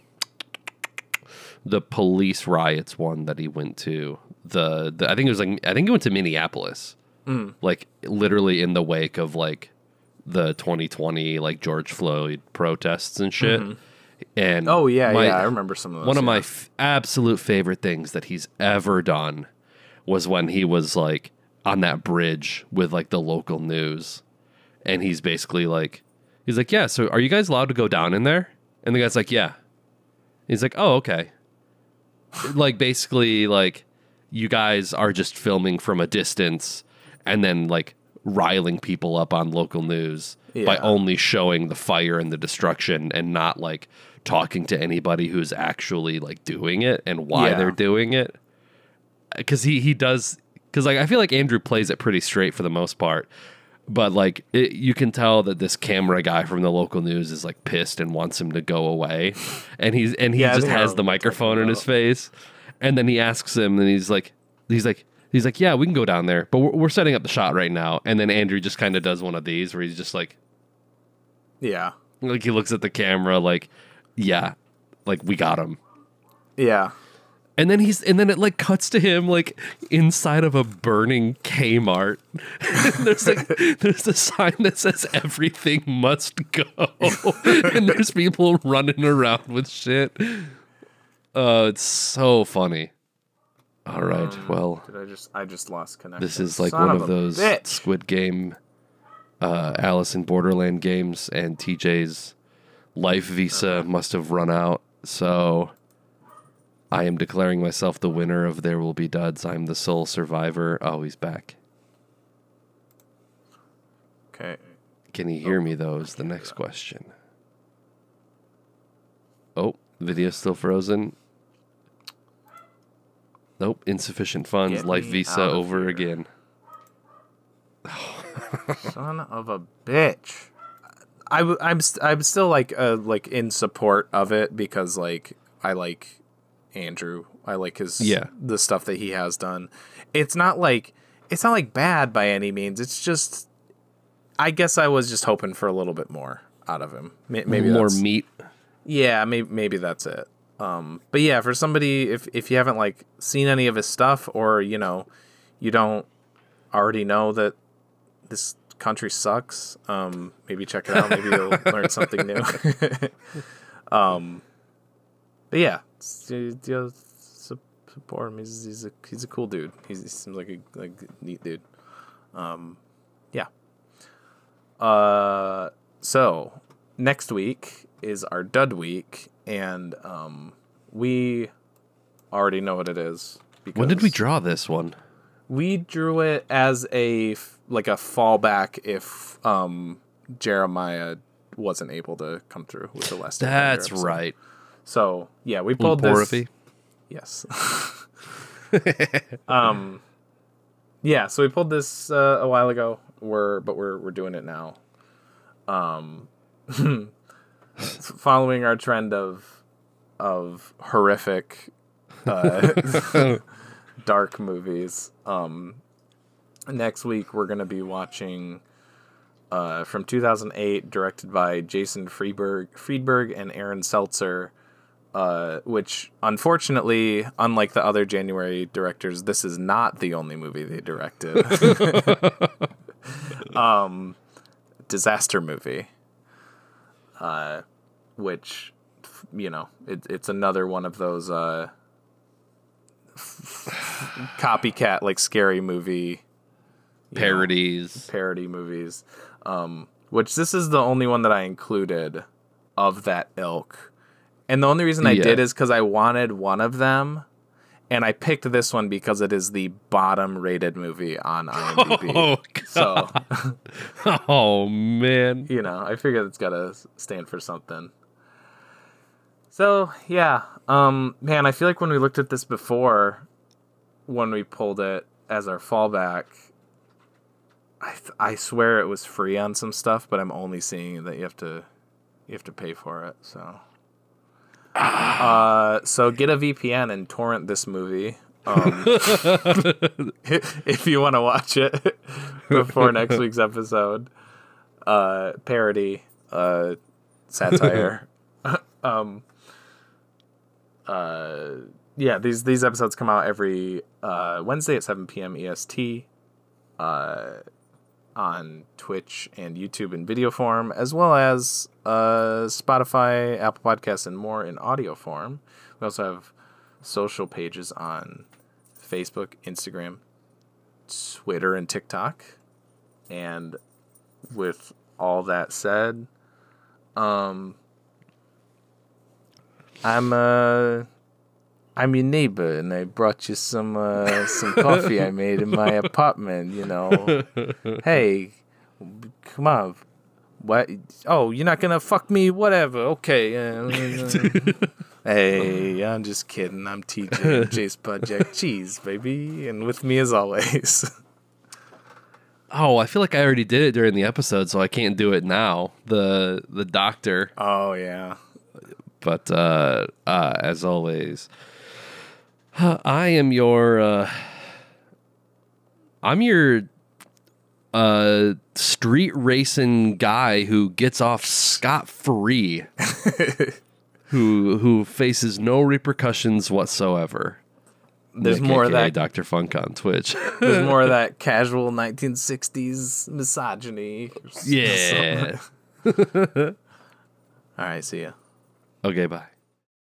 the police riots one that he went to. The, the I think it was like I think he went to Minneapolis. Mm. Like literally in the wake of like the 2020 like George Floyd protests and shit. And Mm-hmm. Oh yeah, my- yeah. I remember some of those. one of my f- absolute favorite things that he's ever done was when he was like on that bridge with like the local news. And he's basically like he's like yeah so are you guys allowed to go down in there? And the guy's like yeah. He's like oh okay. Like basically like you guys are just filming from a distance and then like riling people up on local news by only showing the fire and the destruction and not like talking to anybody who's actually like doing it and why Yeah. they're doing it because he he does because like I feel like Andrew plays it pretty straight for the most part, but like it, you can tell that this camera guy from the local news is like pissed and wants him to go away, and he's and he Yeah, just has the microphone in his face, and then he asks him, and he's like he's like. He's like, yeah, we can go down there, but we're, we're setting up the shot right now. And then Andrew just kind of does one of these where he's just like, yeah, like he looks at the camera, like, yeah, like we got him. yeah, And then he's and then it like cuts to him like inside of a burning Kmart. There's like there's a sign that says everything must go. and there's people running around with shit. Oh, it's so funny. All right. well, Did I just? I just lost connection. this is like Son one of of those bitch. Squid Game uh Alice in Borderland games and TJ's life visa Uh-huh. must have run out. So I am declaring myself the winner of There Will Be Duds. I'm the sole survivor. Oh, he's back. Okay. Can he hear me though? Is the next question. Oh, video's still frozen. Nope, insufficient funds. Get Life visa over here. again. Son of a bitch. I, w- I'm st- I'm still like uh like in support of it because like I like Andrew. I like his Yeah. the stuff that he has done. It's not like it's not like bad by any means. It's just I guess I was just hoping for a little bit more out of him. Maybe more meat. Yeah, maybe maybe that's it. Um, but yeah, for somebody if if you haven't like seen any of his stuff or you know you don't already know that this country sucks, um, maybe check it out. Maybe you'll learn something new. um, but yeah, support him. He's he's a he's a cool dude. He's, he seems like a like neat dude. Um, yeah. Uh, so next week is our dud week, and um, we already know what it is. When did we draw this one? We drew it as a like a fallback if um, Jeremiah wasn't able to come through with the last. That's right. So yeah, we pulled this. Yes. um, yeah. So we pulled this uh, a while ago. We're but we're we're doing it now. Um, following our trend of of horrific, uh, dark movies. Um, next week we're gonna be watching. Uh, from 2008, directed by Jason Friedberg, Friedberg and Aaron Seltzer, uh, which unfortunately, unlike the other January directors, this is not the only movie they directed. um, disaster movie, uh, which you know it, it's another one of those uh, copycat like scary movie you know, Parodies. parody movies. Um, which this is the only one that I included of that ilk. And the only reason I Yeah. did is because I wanted one of them. And I picked this one because it is the bottom rated movie on IMDb. Oh, so, oh man. you know, I figured it's got to stand for something. So, yeah. Um, man, I feel like when we looked at this before, when we pulled it as our fallback, I, th- I swear it was free on some stuff, but I'm only seeing that you have to you have to pay for it. So, uh, so get a VPN and torrent this movie. Um, if you want to watch it before next week's episode, uh, parody, uh, satire. um, uh, yeah, these these episodes come out every uh, Wednesday at 7 p.m. EST uh, on Twitch and YouTube in video form, as well as uh, Spotify, Apple Podcasts, and more in audio form. We also have social pages on Facebook, Instagram, Twitter, and TikTok. And with all that said, um, I'm uh, I'm your neighbor, and I brought you some uh, some coffee I made in my apartment. You know, hey, come on. What? Oh, you're not gonna fuck me? Whatever. Okay. hey, I'm just kidding. I'm TJ, J Spot Jack Cheese, baby, and with me as always. Oh, I feel like I already did it during the episode, so I can't do it now. The the doctor, oh yeah. but uh, uh, as always, I am your. Uh, I'm your uh, street racing guy who gets off scot free, who who faces no repercussions whatsoever. There's Nick, more of that. Dr. Funk on Twitch. There's more of that casual 1960s misogyny. yeah. All right. See ya. Okay, bye.